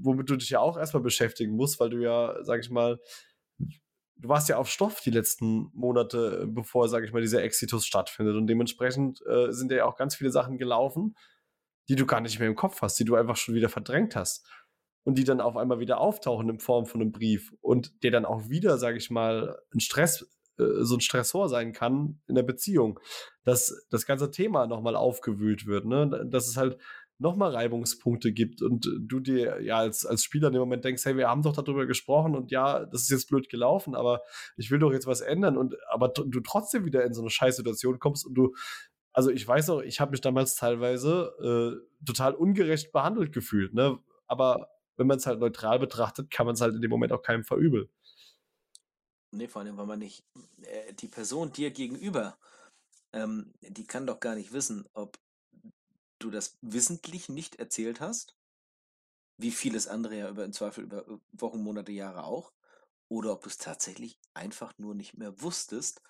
womit du dich ja auch erstmal beschäftigen musst, weil du ja, sag ich mal, du warst ja auf Stoff die letzten Monate, bevor, sag ich mal, dieser Exitus stattfindet. Und dementsprechend äh, sind ja auch ganz viele Sachen gelaufen, die du gar nicht mehr im Kopf hast, die du einfach schon wieder verdrängt hast. Und die dann auf einmal wieder auftauchen in Form von einem Brief und dir dann auch wieder, sag ich mal, einen Stress äh, so ein Stressor sein kann in der Beziehung, dass das ganze Thema nochmal aufgewühlt wird, ne? dass es halt nochmal Reibungspunkte gibt und du dir ja als, als Spieler in dem Moment denkst, hey, wir haben doch darüber gesprochen und ja, das ist jetzt blöd gelaufen, aber ich will doch jetzt was ändern und aber du trotzdem wieder in so eine Scheißsituation kommst und du also ich weiß auch, ich habe mich damals teilweise äh, total ungerecht behandelt gefühlt, ne? Aber wenn man es halt neutral betrachtet, kann man es halt in dem Moment auch keinem verübeln. Nee, vor allem, weil man nicht, äh, die Person dir gegenüber, ähm, die kann doch gar nicht wissen, ob du das wissentlich nicht erzählt hast, wie vieles andere ja über, im Zweifel über äh, Wochen, Monate, Jahre auch, oder ob du es tatsächlich einfach nur nicht mehr wusstest,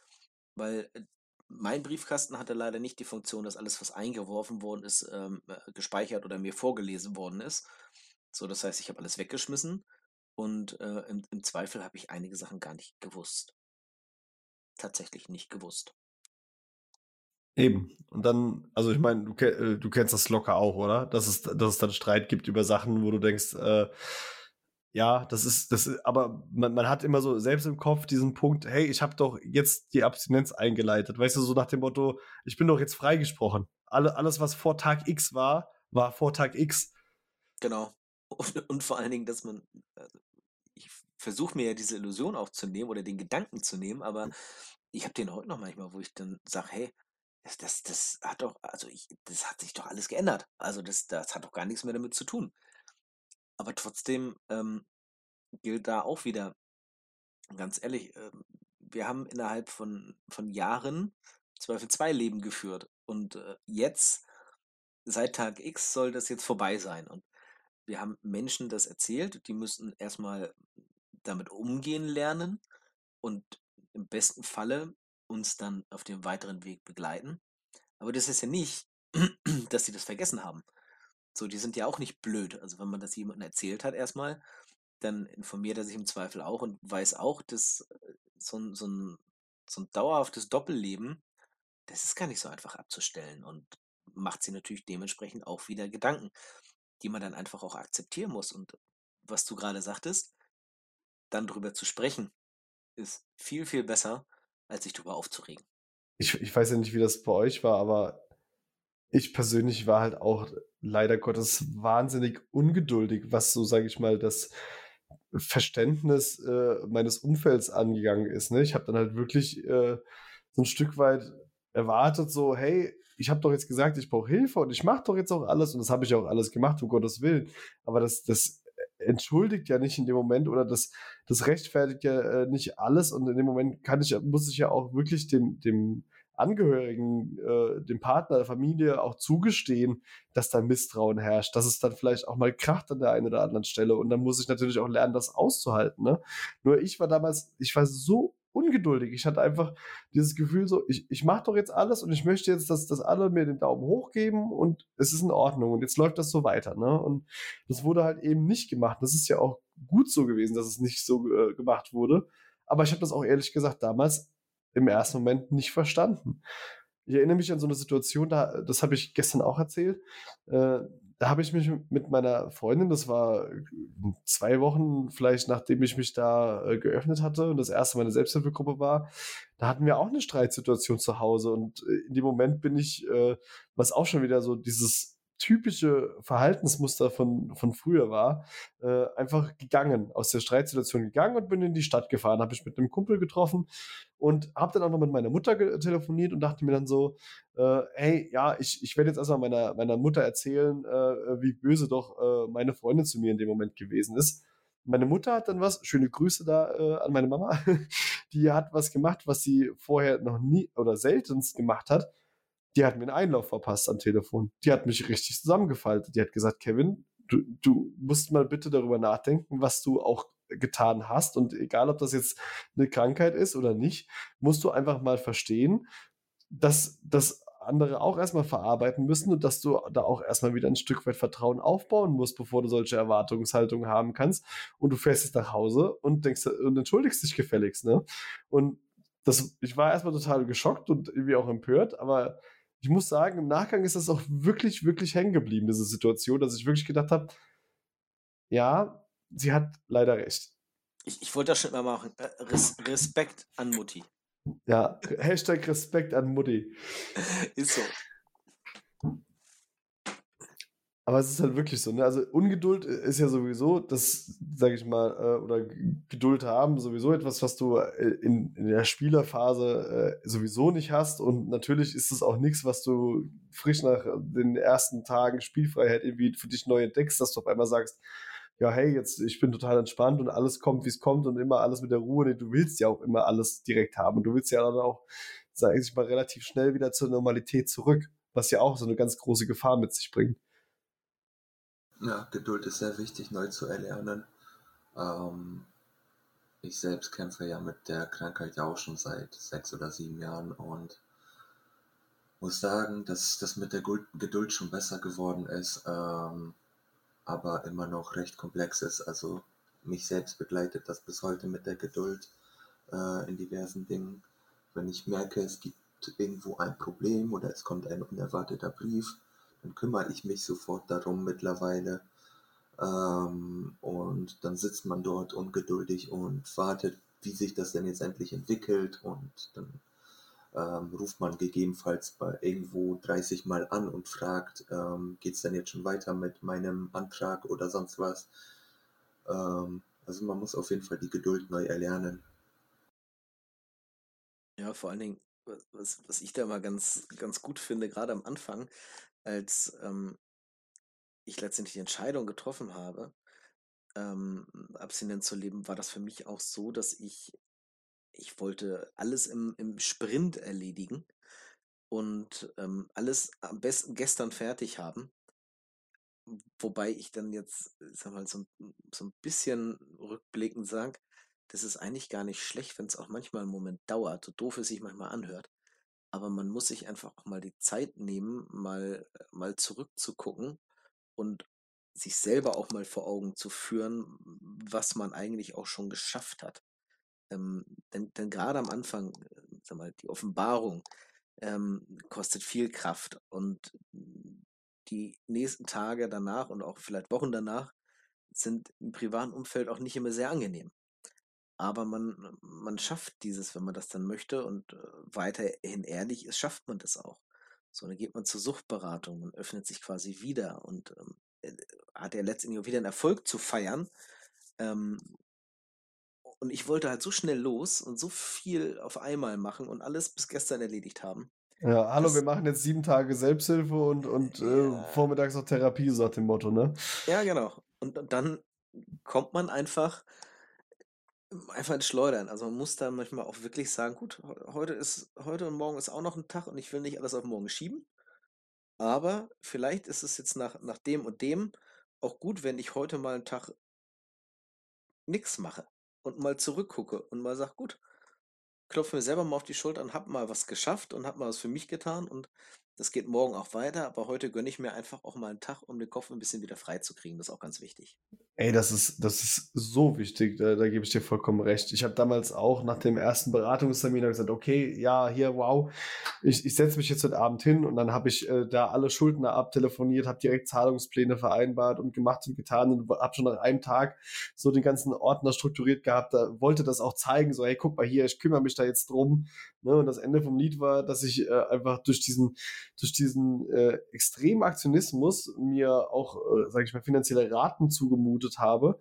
weil äh, mein Briefkasten hatte leider nicht die Funktion, dass alles, was eingeworfen worden ist, ähm, äh, gespeichert oder mir vorgelesen worden ist. So, das heißt, ich habe alles weggeschmissen und äh, im, im Zweifel habe ich einige Sachen gar nicht gewusst. Tatsächlich nicht gewusst. Eben. Und dann, also ich meine, du, äh, du, kennst das locker auch, oder? Dass es, dass es dann Streit gibt über Sachen, wo du denkst, äh, ja, das ist, das ist, aber man, man hat immer so selbst im Kopf diesen Punkt, hey, ich habe doch jetzt die Abstinenz eingeleitet. Weißt du, so nach dem Motto, ich bin doch jetzt freigesprochen. Alle, alles, was vor Tag X war, war vor Tag X. Genau. Und, und vor allen Dingen, dass man, ich versuche mir ja diese Illusion aufzunehmen oder den Gedanken zu nehmen, aber hm. ich habe den heute noch manchmal, wo ich dann sage, hey, das, das, das hat doch, also ich, das hat sich doch alles geändert. Also das, das hat doch gar nichts mehr damit zu tun. Aber trotzdem ähm, gilt da auch wieder, ganz ehrlich, äh, wir haben innerhalb von, von Jahren Zweifel zwei Leben geführt. Und äh, jetzt seit Tag X soll das jetzt vorbei sein. Und wir haben Menschen das erzählt, die müssten erstmal damit umgehen lernen und im besten Falle uns dann auf dem weiteren Weg begleiten. Aber das ist ja nicht, dass sie das vergessen haben. So, die sind ja auch nicht blöd. Also wenn man das jemandem erzählt hat erstmal, dann informiert er sich im Zweifel auch und weiß auch, dass äh, so ein, so ein, so ein dauerhaftes Doppelleben, das ist gar nicht so einfach abzustellen und macht sie natürlich dementsprechend auch wieder Gedanken, die man dann einfach auch akzeptieren muss. Und was du gerade sagtest, dann drüber zu sprechen, ist viel, viel besser, als sich darüber aufzuregen. Ich, ich weiß ja nicht, wie das bei euch war, aber ich persönlich war halt auch leider Gottes wahnsinnig ungeduldig, was so, sage ich mal, das Verständnis äh, meines Umfelds angegangen ist. Ne? Ich habe dann halt wirklich äh, so ein Stück weit erwartet, so, hey, ich habe doch jetzt gesagt, ich brauche Hilfe und ich mache doch jetzt auch alles und das habe ich auch alles gemacht, um Gottes Willen. Aber das, das entschuldigt ja nicht in dem Moment oder das, das rechtfertigt ja äh, nicht alles und in dem Moment kann ich, muss ich ja auch wirklich dem, dem Angehörigen, äh, dem Partner der Familie auch zugestehen, dass da Misstrauen herrscht, dass es dann vielleicht auch mal kracht an der einen oder anderen Stelle und dann muss ich natürlich auch lernen, das auszuhalten. Ne? Nur ich war damals, ich war so ungeduldig. Ich hatte einfach dieses Gefühl so, ich, ich mache doch jetzt alles und ich möchte jetzt, dass, dass alle mir den Daumen hoch geben und es ist in Ordnung und jetzt läuft das so weiter. Ne? Und das wurde halt eben nicht gemacht. Das ist ja auch gut so gewesen, dass es nicht so äh, gemacht wurde. Aber ich habe das auch ehrlich gesagt damals im ersten Moment nicht verstanden. Ich erinnere mich an so eine Situation, da, das habe ich gestern auch erzählt. Äh, da habe ich mich mit meiner Freundin, das war zwei Wochen vielleicht nachdem ich mich da äh, geöffnet hatte und das erste meine Selbsthilfegruppe war, da hatten wir auch eine Streitsituation zu Hause. Und äh, in dem Moment bin ich, äh, was auch schon wieder so dieses typische Verhaltensmuster von, von früher war, äh, einfach gegangen, aus der Streitsituation gegangen und bin in die Stadt gefahren, habe ich mit einem Kumpel getroffen und habe dann auch noch mit meiner Mutter telefoniert und dachte mir dann so, äh, hey, ja, ich, ich werde jetzt erstmal meiner, meiner Mutter erzählen, äh, wie böse doch äh, meine Freundin zu mir in dem Moment gewesen ist. Meine Mutter hat dann was, schöne Grüße da äh, an meine Mama, die hat was gemacht, was sie vorher noch nie oder seltenst gemacht hat die hat mir einen Einlauf verpasst am Telefon. Die hat mich richtig zusammengefaltet. Die hat gesagt, Kevin, du, du musst mal bitte darüber nachdenken, was du auch getan hast. Und egal, ob das jetzt eine Krankheit ist oder nicht, musst du einfach mal verstehen, dass das andere auch erstmal verarbeiten müssen und dass du da auch erstmal wieder ein Stück weit Vertrauen aufbauen musst, bevor du solche Erwartungshaltungen haben kannst. Und du fährst jetzt nach Hause und denkst und entschuldigst dich gefälligst, ne? Und das, ich war erstmal total geschockt und irgendwie auch empört, aber ich muss sagen, im Nachgang ist das auch wirklich, wirklich hängen geblieben, diese Situation, dass ich wirklich gedacht habe, ja, sie hat leider recht. Ich, ich wollte das schon mal machen. Äh, Res Respekt an Mutti. Ja, Hashtag Respekt an Mutti. ist so. Aber es ist halt wirklich so, ne? Also Ungeduld ist ja sowieso, das, sage ich mal, äh, oder Geduld haben, sowieso etwas, was du äh, in, in der Spielerphase äh, sowieso nicht hast. Und natürlich ist es auch nichts, was du frisch nach den ersten Tagen Spielfreiheit irgendwie für dich neu entdeckst, dass du auf einmal sagst, ja, hey, jetzt, ich bin total entspannt und alles kommt, wie es kommt und immer alles mit der Ruhe. Du willst ja auch immer alles direkt haben. Und du willst ja dann auch, sag ich mal, relativ schnell wieder zur Normalität zurück, was ja auch so eine ganz große Gefahr mit sich bringt. Ja, Geduld ist sehr wichtig, neu zu erlernen. Ähm, ich selbst kämpfe ja mit der Krankheit ja auch schon seit sechs oder sieben Jahren und muss sagen, dass das mit der Geduld schon besser geworden ist, ähm, aber immer noch recht komplex ist. Also mich selbst begleitet das bis heute mit der Geduld äh, in diversen Dingen. Wenn ich merke, es gibt irgendwo ein Problem oder es kommt ein unerwarteter Brief, dann kümmere ich mich sofort darum mittlerweile. Ähm, und dann sitzt man dort ungeduldig und wartet, wie sich das denn jetzt endlich entwickelt. Und dann ähm, ruft man gegebenenfalls bei irgendwo 30 Mal an und fragt, ähm, geht es denn jetzt schon weiter mit meinem Antrag oder sonst was. Ähm, also man muss auf jeden Fall die Geduld neu erlernen. Ja, vor allen Dingen, was, was ich da mal ganz, ganz gut finde, gerade am Anfang, als ähm, ich letztendlich die Entscheidung getroffen habe, ähm, abstinent zu leben, war das für mich auch so, dass ich, ich wollte alles im, im Sprint erledigen. und ähm, alles am besten gestern fertig haben. Wobei ich dann jetzt, sag mal, so, so ein bisschen rückblickend sage, das ist eigentlich gar nicht schlecht, wenn es auch manchmal einen Moment dauert, so doof es sich manchmal anhört. Aber man muss sich einfach auch mal die Zeit nehmen, mal, mal zurückzugucken und sich selber auch mal vor Augen zu führen, was man eigentlich auch schon geschafft hat. Ähm, denn, denn gerade am Anfang, äh, sag mal, die Offenbarung ähm, kostet viel Kraft und die nächsten Tage danach und auch vielleicht Wochen danach sind im privaten Umfeld auch nicht immer sehr angenehm. Aber man, man schafft dieses, wenn man das dann möchte und äh, weiterhin ehrlich ist, schafft man das auch. So, dann geht man zur Suchtberatung und öffnet sich quasi wieder und ähm, äh, hat ja letztendlich auch wieder einen Erfolg zu feiern. Ähm, und ich wollte halt so schnell los und so viel auf einmal machen und alles bis gestern erledigt haben. Ja, hallo, wir machen jetzt sieben Tage Selbsthilfe und, und äh, vormittags noch Therapie, so nach dem Motto, ne? Ja, genau. Und, und dann kommt man einfach, einfach ins Schleudern. Also man muss da manchmal auch wirklich sagen, gut, heute ist, heute und morgen ist auch noch ein Tag und ich will nicht alles auf morgen schieben. Aber vielleicht ist es jetzt nach, nach dem und dem auch gut, wenn ich heute mal einen Tag nichts mache und mal zurückgucke und mal sage, gut, klopfe mir selber mal auf die Schulter und habe mal was geschafft und habe mal was für mich getan und das geht morgen auch weiter, aber heute gönne ich mir einfach auch mal einen Tag, um den Kopf ein bisschen wieder frei zu kriegen. Das ist auch ganz wichtig. Ey, das ist, das ist so wichtig, da, da gebe ich dir vollkommen recht. Ich habe damals auch nach dem ersten Beratungstermin gesagt, okay, ja, hier, wow, ich, ich setze mich jetzt heute Abend hin und dann habe ich äh, da alle Schuldner abtelefoniert, habe direkt Zahlungspläne vereinbart und gemacht und getan und habe schon nach einem Tag so den ganzen Ordner strukturiert gehabt, da wollte das auch zeigen, so, hey, guck mal hier, ich kümmere mich da jetzt drum. Ne? Und das Ende vom Lied war, dass ich äh, einfach durch diesen, durch diesen äh, extremen Aktionismus mir auch, äh, sage ich mal, finanzielle Raten zugemutet habe,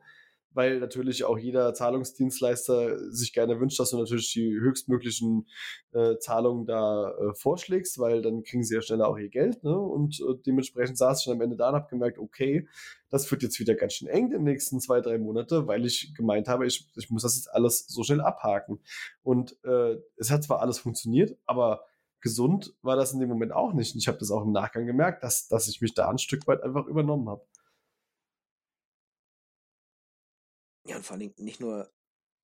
weil natürlich auch jeder Zahlungsdienstleister sich gerne wünscht, dass du natürlich die höchstmöglichen äh, Zahlungen da äh, vorschlägst, weil dann kriegen sie ja schneller auch ihr Geld. Ne? Und äh, dementsprechend saß ich dann am Ende da und habe gemerkt, okay, das wird jetzt wieder ganz schön eng in den nächsten zwei, drei Monate, weil ich gemeint habe, ich, ich muss das jetzt alles so schnell abhaken. Und äh, es hat zwar alles funktioniert, aber gesund war das in dem Moment auch nicht. Und ich habe das auch im Nachgang gemerkt, dass, dass ich mich da ein Stück weit einfach übernommen habe. Ja, und vor Dingen nicht nur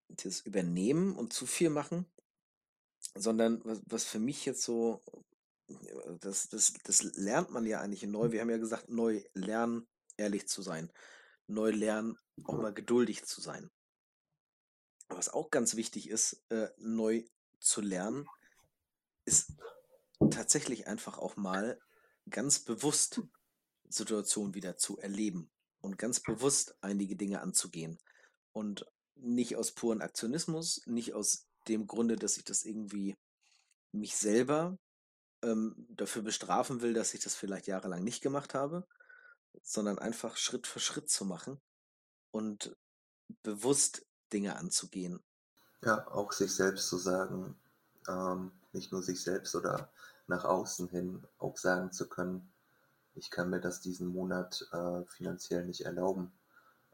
das Übernehmen und zu viel machen, sondern was, was für mich jetzt so, das, das, das lernt man ja eigentlich neu. Wir haben ja gesagt, neu lernen, ehrlich zu sein. Neu lernen, auch mal geduldig zu sein. Was auch ganz wichtig ist, äh, neu zu lernen, ist tatsächlich einfach auch mal ganz bewusst Situationen wieder zu erleben und ganz bewusst einige Dinge anzugehen. Und nicht aus puren Aktionismus, nicht aus dem Grunde, dass ich das irgendwie mich selber ähm, dafür bestrafen will, dass ich das vielleicht jahrelang nicht gemacht habe, sondern einfach Schritt für Schritt zu machen und bewusst Dinge anzugehen. Ja, auch sich selbst zu sagen, ähm, nicht nur sich selbst oder nach außen hin auch sagen zu können, ich kann mir das diesen Monat äh, finanziell nicht erlauben.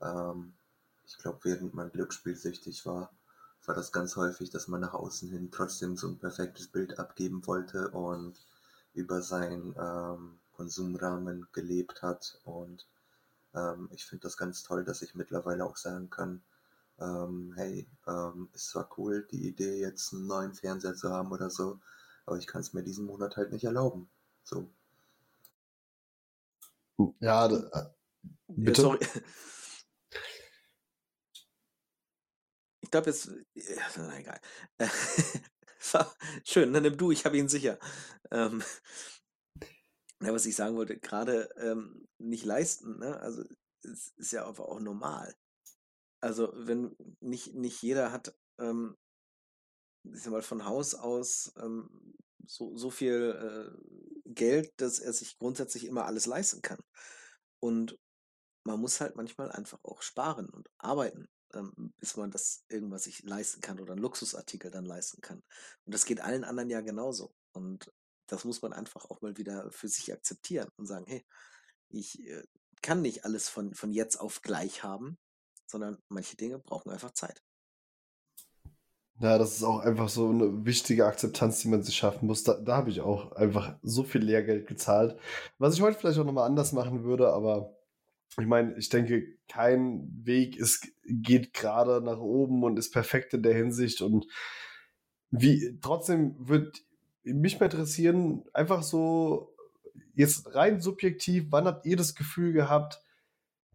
Ähm, ich glaube, während man glücksspielsüchtig war, war das ganz häufig, dass man nach außen hin trotzdem so ein perfektes Bild abgeben wollte und über seinen ähm, Konsumrahmen gelebt hat. Und ähm, ich finde das ganz toll, dass ich mittlerweile auch sagen kann, ähm, hey, ähm, ist zwar cool, die Idee, jetzt einen neuen Fernseher zu haben oder so, aber ich kann es mir diesen Monat halt nicht erlauben. So. Ja, äh, bitte. Sorry. Ich glaube jetzt, na egal. Schön, dann nimm du, ich habe ihn sicher. Ähm, ja, was ich sagen wollte, gerade ähm, nicht leisten, ne? also es ist ja einfach auch normal. Also wenn nicht, nicht jeder hat, ähm, ich sag mal, von Haus aus ähm, so, so viel äh, Geld, dass er sich grundsätzlich immer alles leisten kann. Und man muss halt manchmal einfach auch sparen und arbeiten ähm, bis man das irgendwas sich leisten kann oder einen Luxusartikel dann leisten kann. Und das geht allen anderen ja genauso. Und das muss man einfach auch mal wieder für sich akzeptieren und sagen, hey, ich äh, kann nicht alles von, von jetzt auf gleich haben, sondern manche Dinge brauchen einfach Zeit. Ja, das ist auch einfach so eine wichtige Akzeptanz, die man sich schaffen muss. Da, da habe ich auch einfach so viel Lehrgeld gezahlt. Was ich heute vielleicht auch nochmal anders machen würde, aber ich meine, ich denke, kein Weg ist, geht gerade nach oben und ist perfekt in der Hinsicht. Und wie trotzdem wird mich mal interessieren, einfach so jetzt rein subjektiv, wann habt ihr das Gefühl gehabt,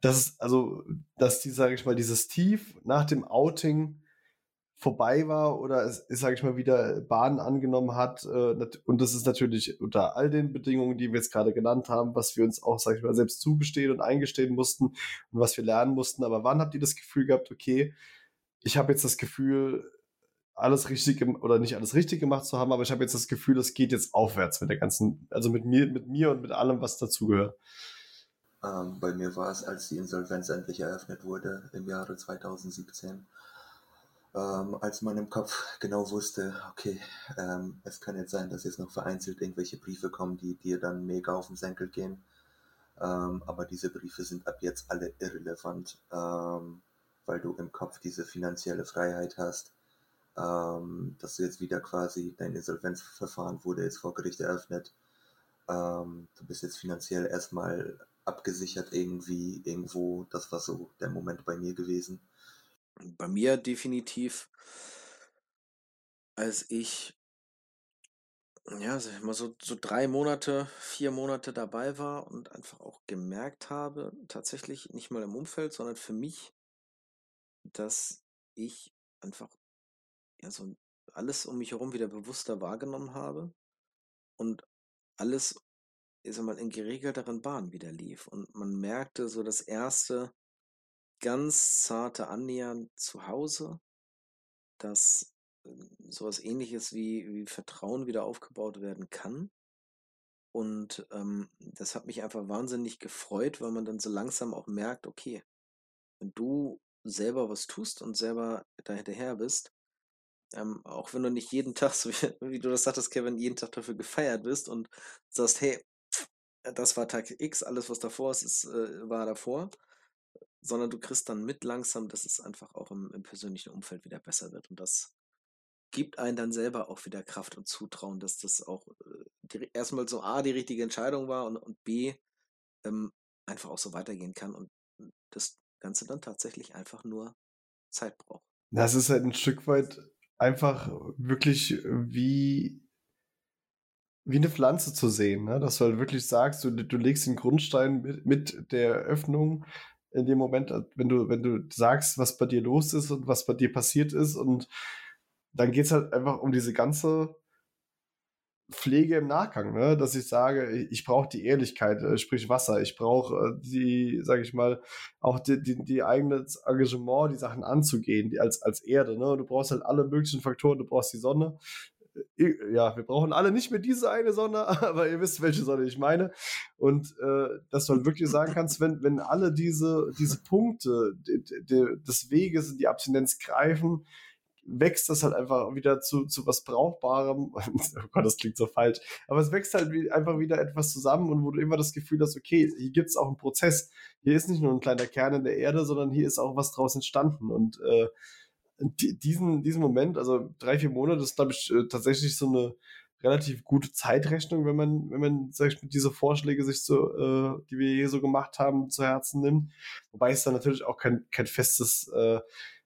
dass also, dass die, sage ich mal, dieses Tief nach dem Outing vorbei war oder es, sage ich mal, wieder Bahn angenommen hat. Äh, und das ist natürlich unter all den Bedingungen, die wir jetzt gerade genannt haben, was wir uns auch, sage ich mal, selbst zugestehen und eingestehen mussten und was wir lernen mussten. Aber wann habt ihr das Gefühl gehabt, okay, ich habe jetzt das Gefühl, alles richtig oder nicht alles richtig gemacht zu haben, aber ich habe jetzt das Gefühl, es geht jetzt aufwärts mit der ganzen, also mit mir, mit mir und mit allem, was dazugehört. Ähm, bei mir war es, als die Insolvenz endlich eröffnet wurde im Jahre 2017 ähm, als man im Kopf genau wusste, okay, ähm, es kann jetzt sein, dass jetzt noch vereinzelt irgendwelche Briefe kommen, die dir dann mega auf den Senkel gehen. Ähm, aber diese Briefe sind ab jetzt alle irrelevant, ähm, weil du im Kopf diese finanzielle Freiheit hast, ähm, dass du jetzt wieder quasi dein Insolvenzverfahren wurde jetzt vor Gericht eröffnet. Du bist jetzt finanziell erstmal abgesichert irgendwie, irgendwo. Das war so der Moment bei mir gewesen. Bei mir definitiv, als ich, ja, mal, so, so drei Monate, vier Monate dabei war und einfach auch gemerkt habe, tatsächlich nicht mal im Umfeld, sondern für mich, dass ich einfach ja so alles um mich herum wieder bewusster wahrgenommen habe und alles, ich sag mal, in geregelteren Bahnen wieder lief. Und man merkte so das erste, ganz zarte Annähern zu Hause, dass äh, sowas ähnliches wie, wie Vertrauen wieder aufgebaut werden kann. Und ähm, das hat mich einfach wahnsinnig gefreut, weil man dann so langsam auch merkt, okay, wenn du selber was tust und selber dahinterher bist, ähm, auch wenn du nicht jeden Tag, so wie, wie, du das sagtest, Kevin, jeden Tag dafür gefeiert bist und sagst, hey, das war Tag X, alles was davor ist, ist äh, war davor, sondern du kriegst dann mit langsam, dass es einfach auch im, im persönlichen Umfeld wieder besser wird. Und das gibt einen dann selber auch wieder Kraft und Zutrauen, dass das auch äh, erstmal so A, die richtige Entscheidung war und, und B, ähm, einfach auch so weitergehen kann und das Ganze dann tatsächlich einfach nur Zeit braucht. Das ist halt ein Stück weit einfach wirklich wie, wie eine Pflanze zu sehen, ne? dass du halt wirklich sagst, du, du legst den Grundstein mit, mit der Öffnung in dem Moment, äh, wenn du, wenn du sagst, was bei dir los ist und was bei dir passiert ist. Und dann geht es halt einfach um diese ganze Pflege im Nachgang, ne? dass ich sage, ich brauche die Ehrlichkeit, äh, sprich Wasser, ich brauche äh, die, sage ich mal, auch die, die, die eigene Engagement, die Sachen anzugehen, die als, als Erde. Ne? Du brauchst halt alle möglichen Faktoren, du brauchst die Sonne, ja, wir brauchen alle nicht mehr diese eine Sonne, aber ihr wisst, welche Sonne ich meine. Und äh, dass du halt wirklich sagen kannst, wenn, wenn alle diese, diese Punkte des Weges in die Abstinenz greifen, wächst das halt einfach wieder zu, zu was Brauchbarem. oh Gott, das klingt so falsch. Aber es wächst halt einfach wieder etwas zusammen und wo du immer das Gefühl hast, okay, hier gibt es auch einen Prozess. Hier ist nicht nur ein kleiner Kern in der Erde, sondern hier ist auch was draus entstanden. Und äh, diesen, diesen Moment, also drei, vier Monate, ist, glaube ich, äh, tatsächlich so eine relativ gute Zeitrechnung, wenn man, wenn man, sag ich, diese Vorschläge sich so, äh, die wir hier so gemacht haben, zu Herzen nimmt. Wobei es dann natürlich auch kein, kein festes, äh,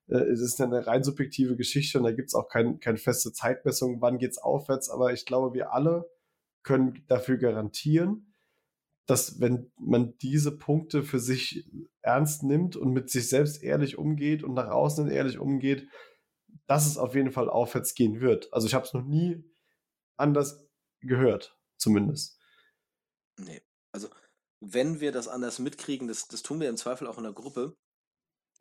äh es ist eine rein subjektive Geschichte und da gibt es auch kein, keine feste Zeitmessung, wann geht es aufwärts, aber ich glaube, wir alle können dafür garantieren, dass wenn man diese Punkte für sich ernst nimmt und mit sich selbst ehrlich umgeht und nach außen ehrlich umgeht, dass es auf jeden Fall aufwärts gehen wird. Also ich habe es noch nie anders gehört, zumindest. Nee, also wenn wir das anders mitkriegen, das, das tun wir im Zweifel auch in der Gruppe,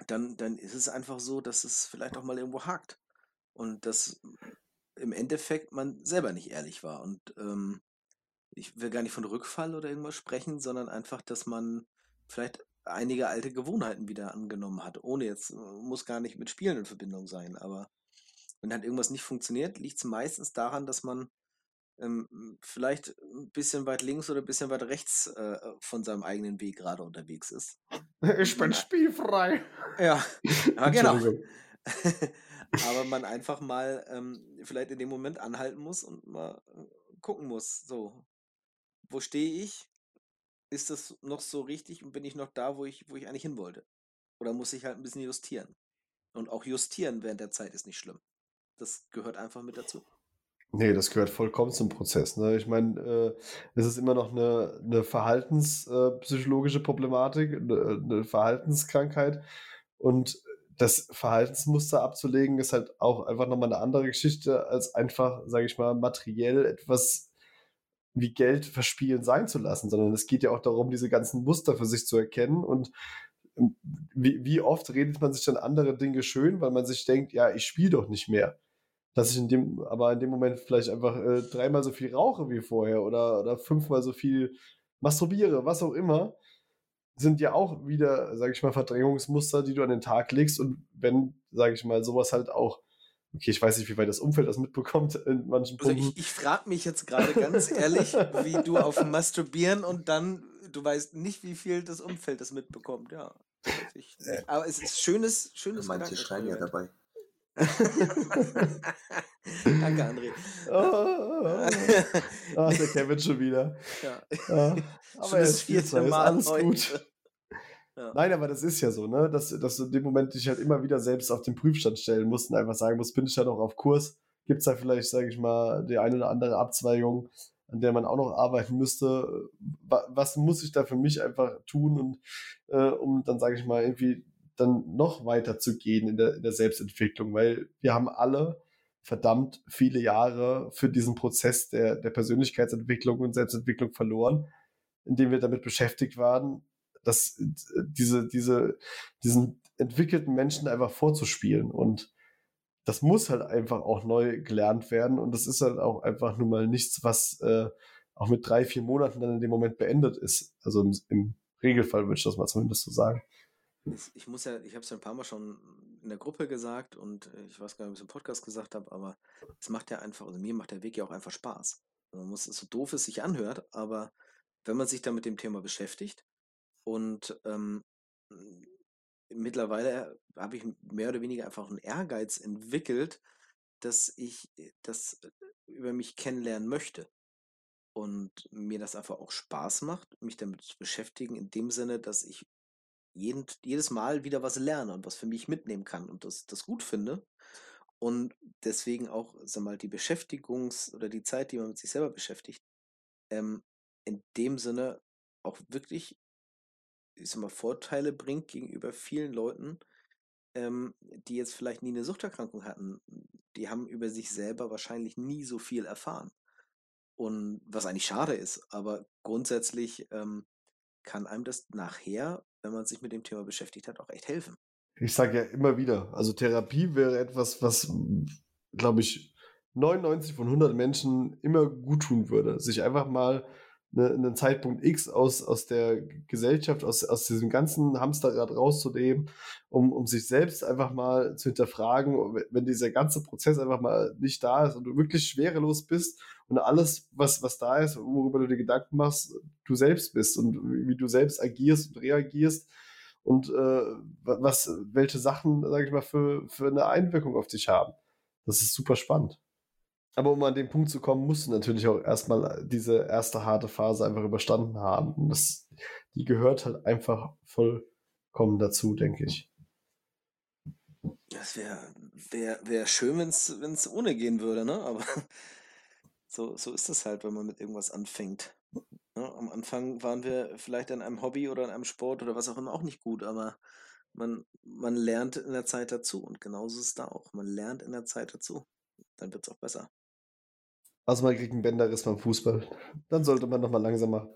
dann, dann ist es einfach so, dass es vielleicht auch mal irgendwo hakt. Und dass im Endeffekt man selber nicht ehrlich war. Und ähm, ich will gar nicht von Rückfall oder irgendwas sprechen, sondern einfach, dass man vielleicht einige alte Gewohnheiten wieder angenommen hat, ohne jetzt, muss gar nicht mit Spielen in Verbindung sein, aber wenn halt irgendwas nicht funktioniert, liegt es meistens daran, dass man ähm, vielleicht ein bisschen weit links oder ein bisschen weit rechts äh, von seinem eigenen Weg gerade unterwegs ist. Ich bin spielfrei. Ja, ja genau. aber man einfach mal ähm, vielleicht in dem Moment anhalten muss und mal äh, gucken muss, so, wo stehe ich? Ist das noch so richtig und bin ich noch da, wo ich, wo ich eigentlich hin wollte? Oder muss ich halt ein bisschen justieren? Und auch justieren während der Zeit ist nicht schlimm. Das gehört einfach mit dazu. Nee, das gehört vollkommen zum Prozess. Ne? Ich meine, äh, es ist immer noch eine, eine verhaltenspsychologische Problematik, eine, eine Verhaltenskrankheit. Und das Verhaltensmuster abzulegen, ist halt auch einfach nochmal eine andere Geschichte, als einfach, sage ich mal, materiell etwas wie Geld verspielen sein zu lassen, sondern es geht ja auch darum, diese ganzen Muster für sich zu erkennen und ähm, wie, wie oft redet man sich dann andere Dinge schön, weil man sich denkt, ja, ich spiele doch nicht mehr dass ich in dem, aber in dem Moment vielleicht einfach äh, dreimal so viel rauche wie vorher oder, oder fünfmal so viel masturbiere, was auch immer, sind ja auch wieder, sage ich mal, Verdrängungsmuster, die du an den Tag legst. Und wenn, sage ich mal, sowas halt auch, okay, ich weiß nicht, wie weit das Umfeld das mitbekommt in manchen also Punkten. Ich, ich frage mich jetzt gerade ganz ehrlich, wie du auf Masturbieren und dann, du weißt nicht, wie viel das Umfeld das mitbekommt, ja. Ich, äh. aber es ist schönes, schönes Manche schreien ja dabei. Danke, André. Oh, oh, oh. Ach, der Kevin schon wieder. Ja. ja. Aber es ist, ist alles heute. gut. Nein, aber das ist ja so, ne? Dass, dass du in dem Moment dich halt immer wieder selbst auf den Prüfstand stellen musst und einfach sagen musst, bin ich da noch auf Kurs? Gibt es da vielleicht, sage ich mal, die eine oder andere Abzweigung, an der man auch noch arbeiten müsste? Was muss ich da für mich einfach tun und äh, um dann, sage ich mal, irgendwie dann noch weiter zu gehen in der, in der Selbstentwicklung, weil wir haben alle verdammt viele Jahre für diesen Prozess der, der Persönlichkeitsentwicklung und Selbstentwicklung verloren, indem wir damit beschäftigt waren, dass diese, diese, diesen entwickelten Menschen einfach vorzuspielen. Und das muss halt einfach auch neu gelernt werden. Und das ist halt auch einfach nun mal nichts, was äh, auch mit drei, vier Monaten dann in dem Moment beendet ist. Also im, im Regelfall würde ich das mal zumindest so sagen ich muss ja, ich habe es ja ein paar Mal schon in der Gruppe gesagt und äh, ich weiß gar nicht, ob ich es im Podcast gesagt habe, aber es macht ja einfach, also mir macht der Weg ja auch einfach Spaß. Also man muss so doof es sich anhört, aber wenn man sich dann mit dem Thema beschäftigt und ähm, mittlerweile habe ich mehr oder weniger einfach einen Ehrgeiz entwickelt, dass ich das über mich kennenlernen möchte. Und mir das einfach auch Spaß macht, mich damit zu beschäftigen, in dem Sinne, dass ich jeden, jedes Mal wieder was lerne und was für mich mitnehmen kann und das, das gut finde. Und deswegen auch, sag mal, die Beschäftigungs- oder die Zeit, die man mit sich selber beschäftigt, ähm, in dem Sinne auch wirklich, ich sag mal, Vorteile bringt gegenüber vielen Leuten, ähm, die jetzt vielleicht nie eine Suchterkrankung hatten. Die haben über sich selber wahrscheinlich nie so viel erfahren. Und was eigentlich schade ist, aber grundsätzlich ähm, kann einem das nachher wenn man sich mit dem Thema beschäftigt hat, auch echt helfen. Ich sage ja immer wieder, also Therapie wäre etwas, was, glaube ich, 99 von 100 Menschen immer gut tun würde. Sich einfach mal ne, einen Zeitpunkt X aus, aus der Gesellschaft, aus, aus diesem ganzen Hamsterrad rauszunehmen, um, um sich selbst einfach mal zu hinterfragen, wenn dieser ganze Prozess einfach mal nicht da ist und du wirklich schwerelos bist und alles, was, was da ist, worüber du dir Gedanken machst, du selbst bist und wie du selbst agierst und reagierst und äh, was, welche Sachen, sage ich mal, für, für eine Einwirkung auf dich haben. Das ist super spannend. Aber um an den Punkt zu kommen, musst du natürlich auch erstmal diese erste harte Phase einfach überstanden haben. Und das, die gehört halt einfach vollkommen dazu, denke ich. Das wäre wär, wär schön, wenn es ohne gehen würde, ne? Aber so, so ist es halt, wenn man mit irgendwas anfängt. Ja, ne? am Anfang waren wir vielleicht an einem Hobby oder an einem Sport oder was auch immer auch nicht gut, aber man, man lernt in der Zeit dazu. Und genauso ist es da auch. Man lernt in der Zeit dazu. Dann wird es auch besser. Also man kriegt einen Bänderriss beim Fußball. Dann sollte man nochmal langsamer.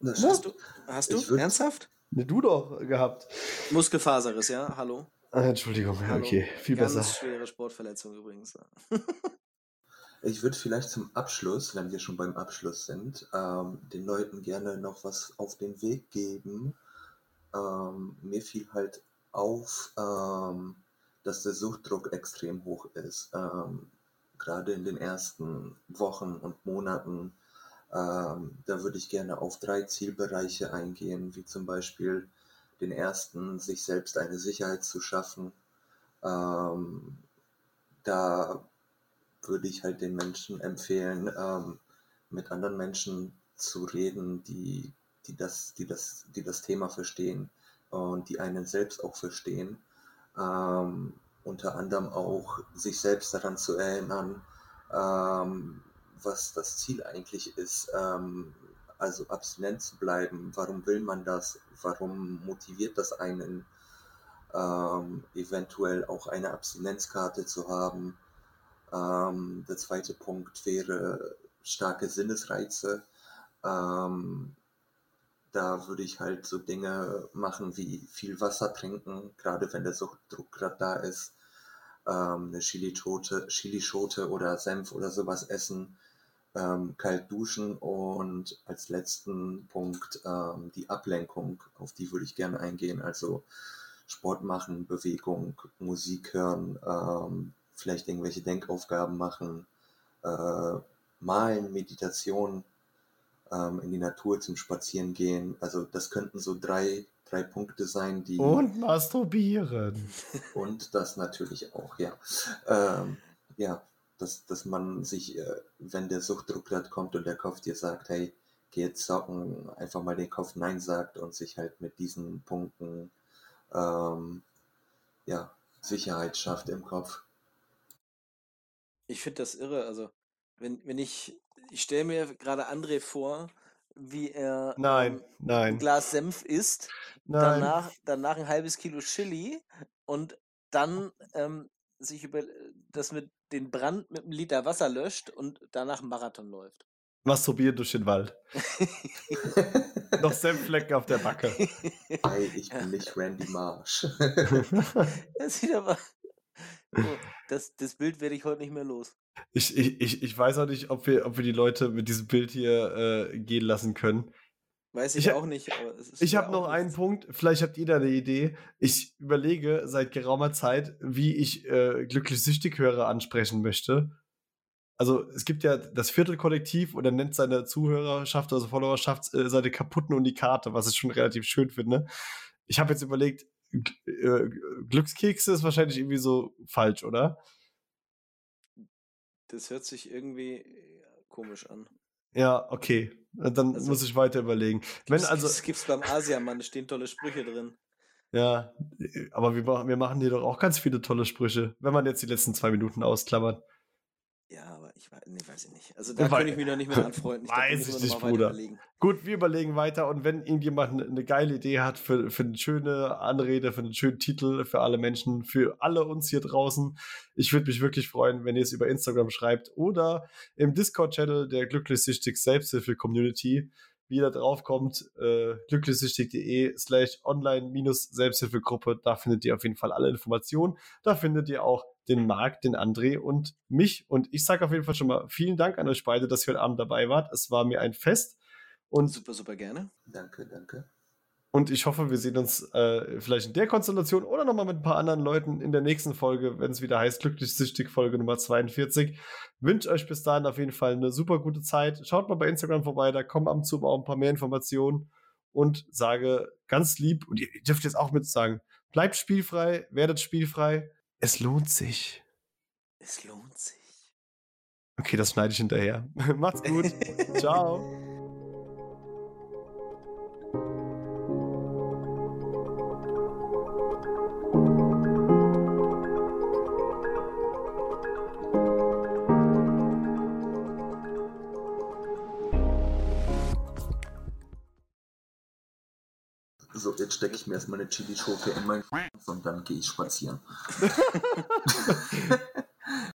Das hast du? Hast du? Würd... Ernsthaft? Ne, du doch gehabt. Muskelfaserriss, ja? Hallo? Ah, Entschuldigung, Hallo. okay, viel Ganz besser. schwere Sportverletzung übrigens. ich würde vielleicht zum Abschluss, wenn wir schon beim Abschluss sind, ähm, den Leuten gerne noch was auf den Weg geben. Ähm, mir fiel halt auf, ähm, dass der Suchtdruck extrem hoch ist. Ähm, gerade in den ersten Wochen und Monaten. Ähm, da würde ich gerne auf drei Zielbereiche eingehen, wie zum Beispiel den ersten, sich selbst eine Sicherheit zu schaffen, Ähm, da würde ich halt den Menschen empfehlen, ähm, mit anderen Menschen zu reden, die, die, das, die, das, die das Thema verstehen und die einen selbst auch verstehen. Ähm, unter anderem auch sich selbst daran zu erinnern, ähm, was das Ziel eigentlich ist. Ähm, also abstinent zu bleiben. Warum will man das? Warum motiviert das einen, ähm, eventuell auch eine Abstinenzkarte zu haben? Ähm, der zweite Punkt wäre starke Sinnesreize. Ähm, da würde ich halt so Dinge machen wie viel Wasser trinken, gerade wenn der Suchtdruck gerade da ist. Ähm, eine Chilischote, Chilischote oder Senf oder sowas essen. Ähm, kalt duschen und als letzten Punkt ähm, die Ablenkung, auf die würde ich gerne eingehen. Also Sport machen, Bewegung, Musik hören, ähm, vielleicht irgendwelche Denkaufgaben machen, äh, malen, Meditation, ähm, in die Natur zum Spazieren gehen. Also das könnten so drei, drei Punkte sein, die. Und masturbieren. Und das natürlich auch, ja. Ähm, ja, dass, dass man sich, äh, wenn der Suchtdruck gerade kommt und der Kopf dir sagt, hey, geh jetzt zocken, einfach mal den Kopf Nein sagt und sich halt mit diesen Punkten ähm, ja, Sicherheit schafft im Kopf. Ich finde das irre. Also, wenn, wenn ich ich stelle mir gerade André vor, wie er Nein, ähm, ein nein, Glas Senf isst, nein. danach, danach ein halbes Kilo Chili und dann ähm, sich über das mit den Brand mit einem Liter Wasser löscht und danach einen Marathon läuft. Masturbieren durch den Wald. Noch Senfflecken auf der Backe. Hey, ich bin nicht Randy Marsh. Das sieht aber. Oh, das, das Bild werde ich heute nicht mehr los. Ich, ich, ich, ich weiß auch nicht, ob wir, ob wir die Leute mit diesem Bild hier äh, gehen lassen können. Weiß ich, Ich, auch nicht, aber es ist ich habe noch einen. Punkt, vielleicht habt ihr da eine Idee. Ich überlege seit geraumer Zeit, wie ich äh, glücklich süchtig höre ansprechen möchte. Also es gibt ja das Viertelkollektiv und er nennt seine Zuhörerschaft, also Followerschaft, äh, seine kaputten Unikate, was ich schon relativ schön finde. Ich habe jetzt überlegt, äh, Glückskekse ist wahrscheinlich irgendwie so falsch, oder? Das hört sich irgendwie äh, komisch an. Ja, okay. Dann Also- muss ich weiter überlegen. Wenn Das also, gibt's, gibt's beim Asiamann, da stehen tolle Sprüche drin. ja, aber wir, machen- wir machen hier doch auch ganz viele tolle Sprüche, wenn man jetzt die letzten zwei Minuten ausklammert. Ja, aber ich weiß, nee, weiß ich nicht. Also da könnte ich mich noch nicht mehr anfreunden. da Weiß ich nicht, Bruder. Gut, wir überlegen weiter und wenn irgendjemand eine, eine geile Idee hat für, für eine schöne Anrede, für einen schönen Titel für alle Menschen, für alle uns hier draußen, ich würde mich wirklich freuen, wenn ihr es über Instagram schreibt oder im Discord-Channel der glücklichsüchtig Selbsthilfe-Community, wie ihr da drauf kommt, äh, glücklichsüchtig.de slash online-selbsthilfegruppe, da findet ihr auf jeden Fall alle Informationen. Da findet ihr auch den Marc, den André und mich. Und ich sage auf jeden Fall schon mal vielen Dank an euch beide, dass ihr heute Abend dabei wart. Es war mir ein Fest. Und, Super, super gerne. danke, danke. und ich hoffe, wir sehen uns äh, vielleicht in der Konstellation oder nochmal mit ein paar anderen Leuten in der nächsten Folge, wenn es wieder heißt, glücklich süchtig, Folge Nummer 42. Wünsche euch bis dahin auf jeden Fall eine super gute Zeit. Schaut mal bei Instagram vorbei, da kommen ab und zu auch ein paar mehr Informationen und sage ganz lieb, und ihr dürft jetzt auch mit sagen, bleibt spielfrei, werdet spielfrei. Es lohnt sich. Es lohnt sich. Okay, das schneide ich hinterher. Macht's gut. Ciao. jetzt stecke ich mir erstmal eine Chilischote in mein und dann gehe ich spazieren.